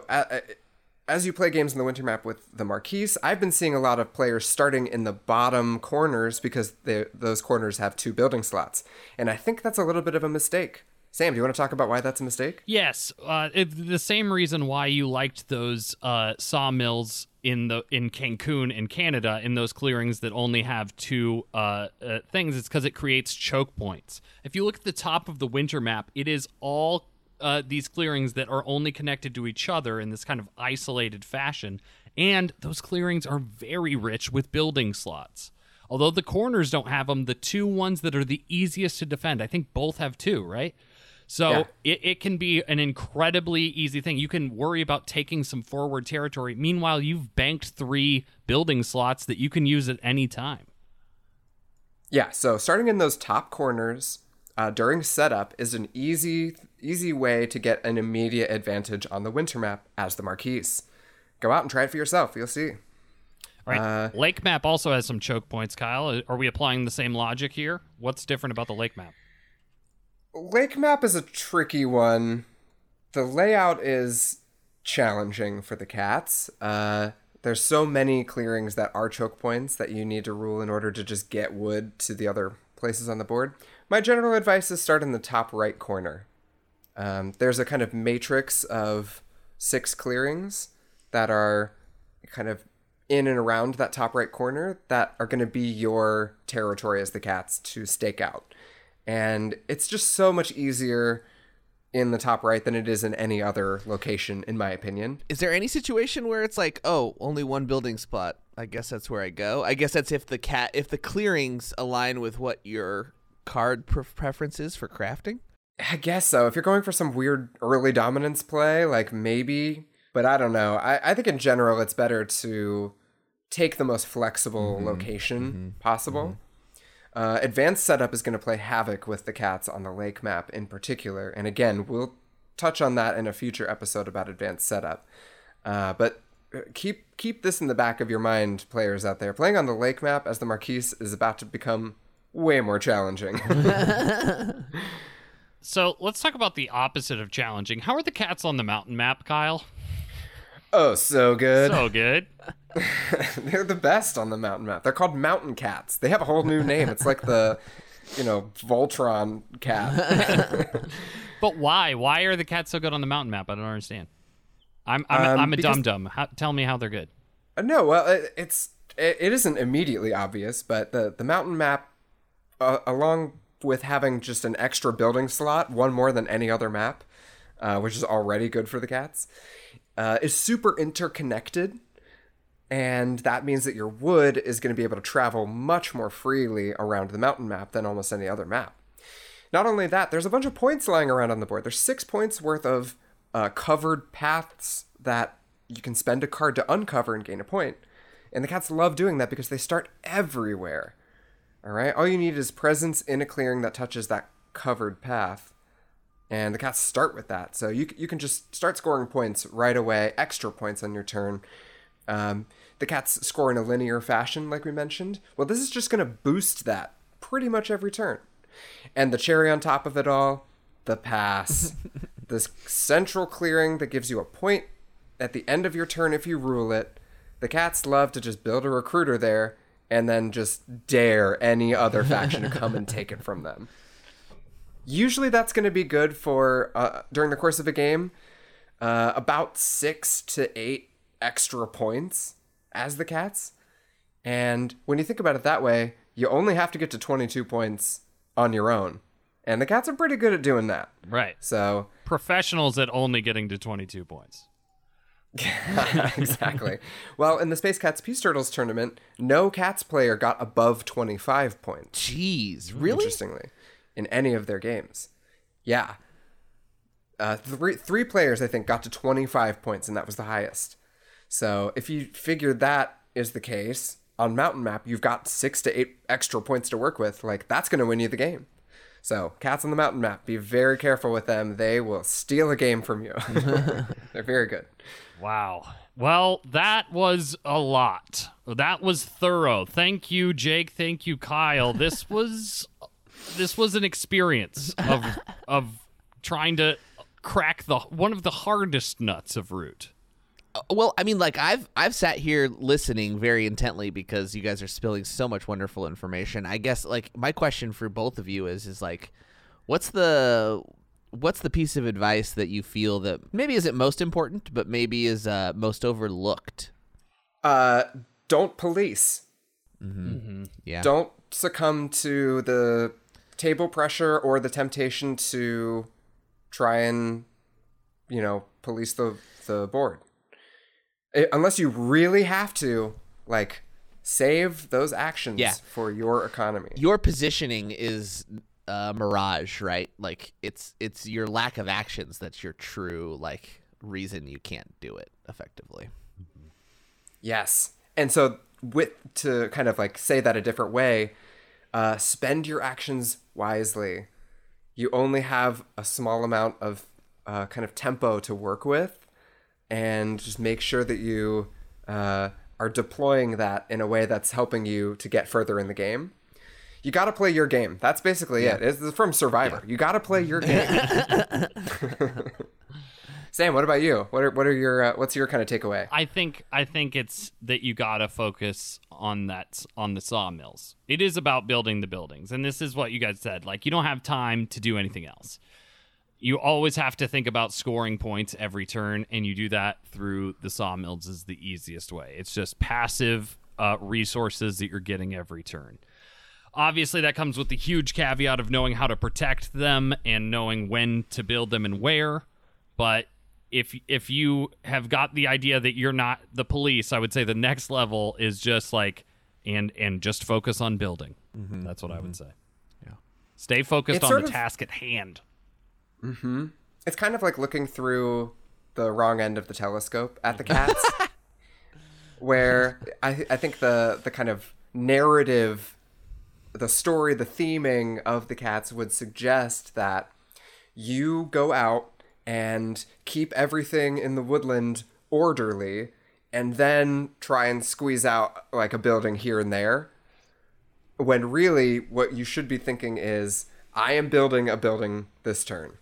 as you play games in the winter map with the Marquise, I've been seeing a lot of players starting in the bottom corners because they, those corners have two building slots, and I think that's a little bit of a mistake. Sam, do you want to talk about why that's a mistake? Yes, uh, it, the same reason why you liked those uh, sawmills in the in Cancun in Canada in those clearings that only have two uh, uh, things. It's because it creates choke points. If you look at the top of the winter map, it is all uh, these clearings that are only connected to each other in this kind of isolated fashion, and those clearings are very rich with building slots. Although the corners don't have them, the two ones that are the easiest to defend, I think both have two, right? So Yeah. it, it can be an incredibly easy thing. You can worry about taking some forward territory. Meanwhile, you've banked three building slots that you can use at any time. Yeah, so starting in those top corners uh, during setup is an easy easy way to get an immediate advantage on the winter map as the Marquise. Go out and try it for yourself. You'll see. All right. lake map also has some choke points, Kyle. Are we applying the same logic here? What's different about the lake map? Lake map is a tricky one. The layout is challenging for the cats. Uh, there's so many clearings that are choke points that you need to rule in order to just get wood to the other places on the board. My general advice is start in the top right corner. Um, there's a kind of matrix of six clearings that are kind of in and around that top right corner that are going to be your territory as the cats to stake out. And it's just so much easier in the top right than it is in any other location, in my opinion. Is there any situation where it's like, oh, only one building spot? I guess that's where I go. I guess that's if the cat if the clearings align with what your card pre- preference is for crafting. I guess so. If you're going for some weird early dominance play, like maybe, but I don't know. I, I think in general it's better to take the most flexible mm-hmm. location mm-hmm. possible. Mm-hmm. Uh, advanced setup is going to play havoc with the cats on the lake map in particular. And again, we'll touch on that in a future episode about advanced setup. Uh, but uh, keep keep this in the back of your mind, players out there. Playing on the lake map as the Marquise is about to become way more challenging. So let's talk about the opposite of challenging. How are the cats on the mountain map, Kyle? oh, so good. So good. They're the best on the mountain map. They're called mountain cats. They have a whole new name. It's like the, you know, Voltron cat. But why? Why are the cats so good on the mountain map? I don't understand. I'm I'm, Um, I'm a dum dum. Tell me how they're good. Uh, no, well, it- it's it, it isn't immediately obvious, but the the mountain map, uh, along with having just an extra building slot, one more than any other map, uh, which is already good for the cats, uh, is super interconnected. And that means that your wood is going to be able to travel much more freely around the mountain map than almost any other map. Not only that, there's a bunch of points lying around on the board. There's six points worth of uh, covered paths that you can spend a card to uncover and gain a point. And the cats love doing that because they start everywhere. All right, all you need is presence in a clearing that touches that covered path, and the cats start with that. So you you can just start scoring points right away, extra points on your turn. Um, the cats score in a linear fashion, like we mentioned. Well, this is just going to boost that pretty much every turn. And the cherry on top of it all, the pass. this central clearing that gives you a point at the end of your turn if you rule it. The cats love to just build a recruiter there and then just dare any other faction to come and take it from them. Usually that's going to be good for, uh, during the course of a game, uh, about six to eight extra points as the cats. And when you think about it that way, you only have to get to 22 points on your own. And the cats are pretty good at doing that. Right. So Professionals at only getting to 22 points. exactly. Well, in the Space Cats Peace Turtles tournament, no Cats player got above 25 points. Jeez, really? Interestingly, in any of their games. Yeah. Uh, three three players I think got to 25 points, and that was the highest. So if you figure that is the case on Mountain Map, you've got six to eight extra points to work with. Like that's going to win you the game. So cats on the mountain map, be very careful with them. They will steal a game from you. They're very good. Wow. Well, that was a lot. That was thorough. Thank you, Jake. Thank you, Kyle. This was this was an experience of of trying to crack the one of the hardest nuts of root. Well, I mean, like I've I've sat here listening very intently because you guys are spilling so much wonderful information. I guess like my question for both of you is is like, what's the what's the piece of advice that you feel that maybe isn't most important, but maybe is uh, most overlooked? Uh, don't police. mm-hmm. Yeah. Don't succumb to the table pressure or the temptation to try and, you know, police the the board. It- unless you really have to, like, save those actions Yeah. for your economy. Your positioning is a mirage, right? Like it's it's your lack of actions that's your true like reason you can't do it effectively. Yes. And so with to kind of like say that a different way, uh, spend your actions wisely. You only have a small amount of uh, kind of tempo to work with, and just make sure that you uh, are deploying that in a way that's helping you to get further in the game. You got to play your game. That's basically it. It's from Survivor. You got to play your game. Sam, what about you? What are what are your uh, what's your kind of takeaway? I think I think it's that you gotta focus on that on the sawmills. It is about building the buildings, and this is what you guys said. Like you don't have time to do anything else. You always have to think about scoring points every turn, and you do that through the sawmills is the easiest way. It's just passive uh, resources that you're getting every turn. Obviously, that comes with the huge caveat of knowing how to protect them and knowing when to build them and where. But if if you have got the idea that you're not the police, I would say the next level is just like and and just focus on building. That's what I would say. Yeah. Stay focused It's on the of- task at hand. Mm-hmm. it's kind of like looking through the wrong end of the telescope at the cats where I, I think the the kind of narrative the story the theming of the cats would suggest that you go out and keep everything in the woodland orderly and then try and squeeze out like a building here and there when really what you should be thinking is i am building a building this turn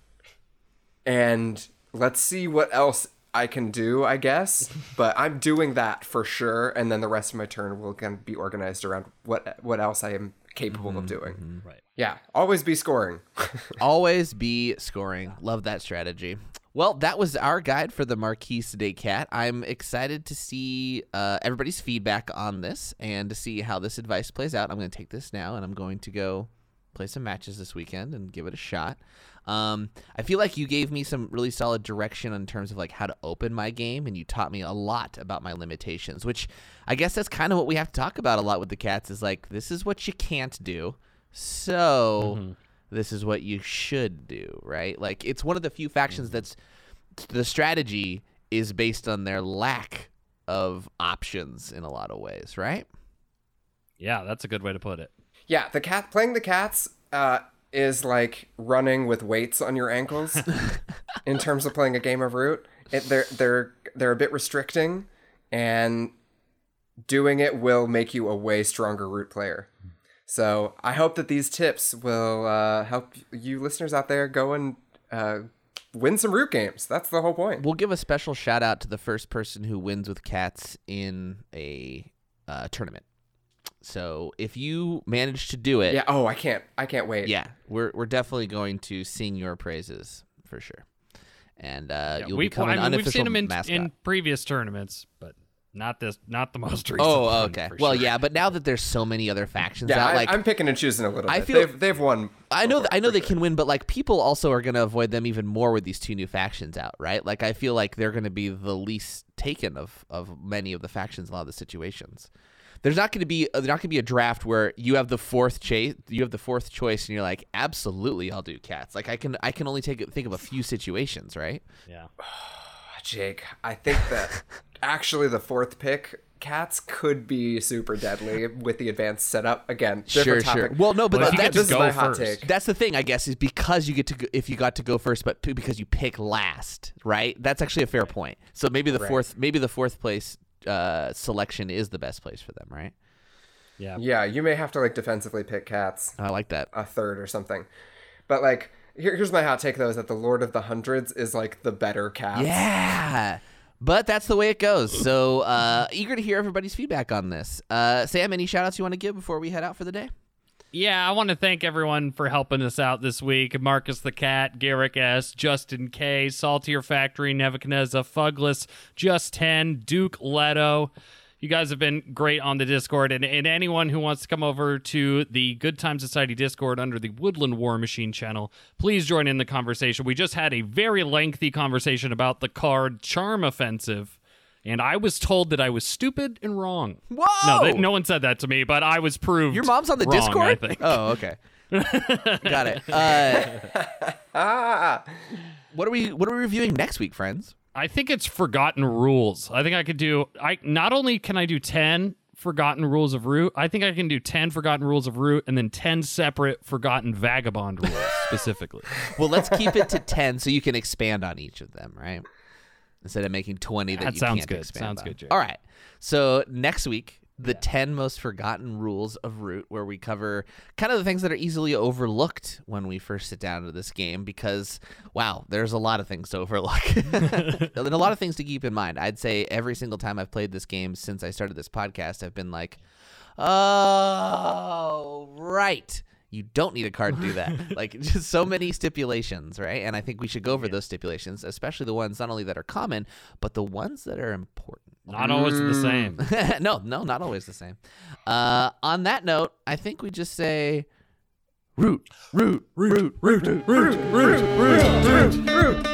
and let's see what else I can do, I guess. But I'm doing that for sure, and then the rest of my turn will kind of be organized around what what else I am capable of doing. Right. Yeah, always be scoring. Always be scoring. Love that strategy. Well, that was our guide for the Marquise de Cat. I'm excited to see uh, everybody's feedback on this and to see how this advice plays out. I'm going to take this now and I'm going to go play some matches this weekend and give it a shot. Um, I feel like you gave me some really solid direction in terms of like how to open my game, and you taught me a lot about my limitations. Which I guess that's kind of what we have to talk about a lot with the cats. Is like this is what you can't do, so Mm-hmm. this is what you should do, right? Like it's one of the few factions that's the strategy is based on their lack of options in a lot of ways, right? Yeah, that's a good way to put it. Yeah, the cat playing the cats uh, is like running with weights on your ankles in terms of playing a game of Root. It, they're they're they're a bit restricting, and doing it will make you a way stronger Root player. So I hope that these tips will uh, help you listeners out there go and uh, win some Root games. That's the whole point. We'll give a special shout out to the first person who wins with cats in a uh, tournament. So if you manage to do it, Yeah. Oh, I can't. I can't wait. yeah, we're we're definitely going to sing your praises for sure, and uh, Yeah, you'll we, become I an mean, we've seen them in, mascot. in previous tournaments, but not this, not the most recent. Oh, okay. for Well, sure. yeah, but now that there's so many other factions Yeah, out, I, like I'm picking and choosing a little I bit. feel- they've they've won. I know, before, I know they sure. can win, but like people also are going to avoid them even more with these two new factions out, right? Like I feel like they're going to be the least taken of of many of the factions in a lot of the situations. There's not going to be there's not going to be a draft where you have the fourth chase, you have the fourth choice, and you're like, absolutely, I'll do cats. Like I can I can only take think of a few situations, right? yeah. Ah, Jake, I think that actually the fourth pick, cats could be super deadly with the advanced setup. Again, Sure, different sure. topic. Well, no, but Well, if that, you get that's this is go my hot first. take. That's the thing, I guess, is because you get to go, if you got to go first, but because you pick last, right? That's actually a fair point. So maybe the Right. fourth, maybe the fourth place uh, selection is the best place for them, right? Yeah. Yeah, you may have to like defensively pick cats I like that. a third or something. But like, here, here's my hot take though: is that the Lord of the Hundreds is like the better cat. Yeah. But that's the way it goes. So uh, eager to hear everybody's feedback on this. Uh, Sam, any shout outs you want to give before we head out for the day? Yeah, I want to thank everyone for helping us out this week. Marcus the Cat, Garrick S, Justin K, Saltier Factory, Nebuchadnezzar, Fugless, Just 10, Duke Leto. You guys have been great on the Discord, and, and anyone who wants to come over to the Good Time Society Discord under the Woodland War Machine channel, please join in the conversation. We just had a very lengthy conversation about the card Charm Offensive, and I was told that I was stupid and wrong. Whoa! No, they, no one said that to me, but I was proved. Your mom's on the wrong, Discord? I think. Oh, okay. Got it. Uh, what are we what are we reviewing next week, friends? I think it's Forgotten Rules. I think I could do. I not only can I do ten Forgotten Rules of Root, I think I can do ten Forgotten Rules of Root, and then ten separate Forgotten Vagabond rules specifically. Well, let's keep it to 10 so you can expand on each of them, right? Instead of making 20 that, That you sounds can't good. expand Sounds on. good, Jake. All right. So next week, the 10 most forgotten rules of Root, where we cover kind of the things that are easily overlooked when we first sit down to this game because, wow, there's a lot of things to overlook and a lot of things to keep in mind. I'd say every single time I've played this game since I started this podcast, I've been like, oh, right. You don't need a card to do that. like just so many stipulations, right? And I think we should go over those stipulations, especially the ones not only that are common, but the ones that are important. Not always the same. no, no, not always the same. Uh, on that note, I think we just say root, root, root, root, root, root, root, root, root.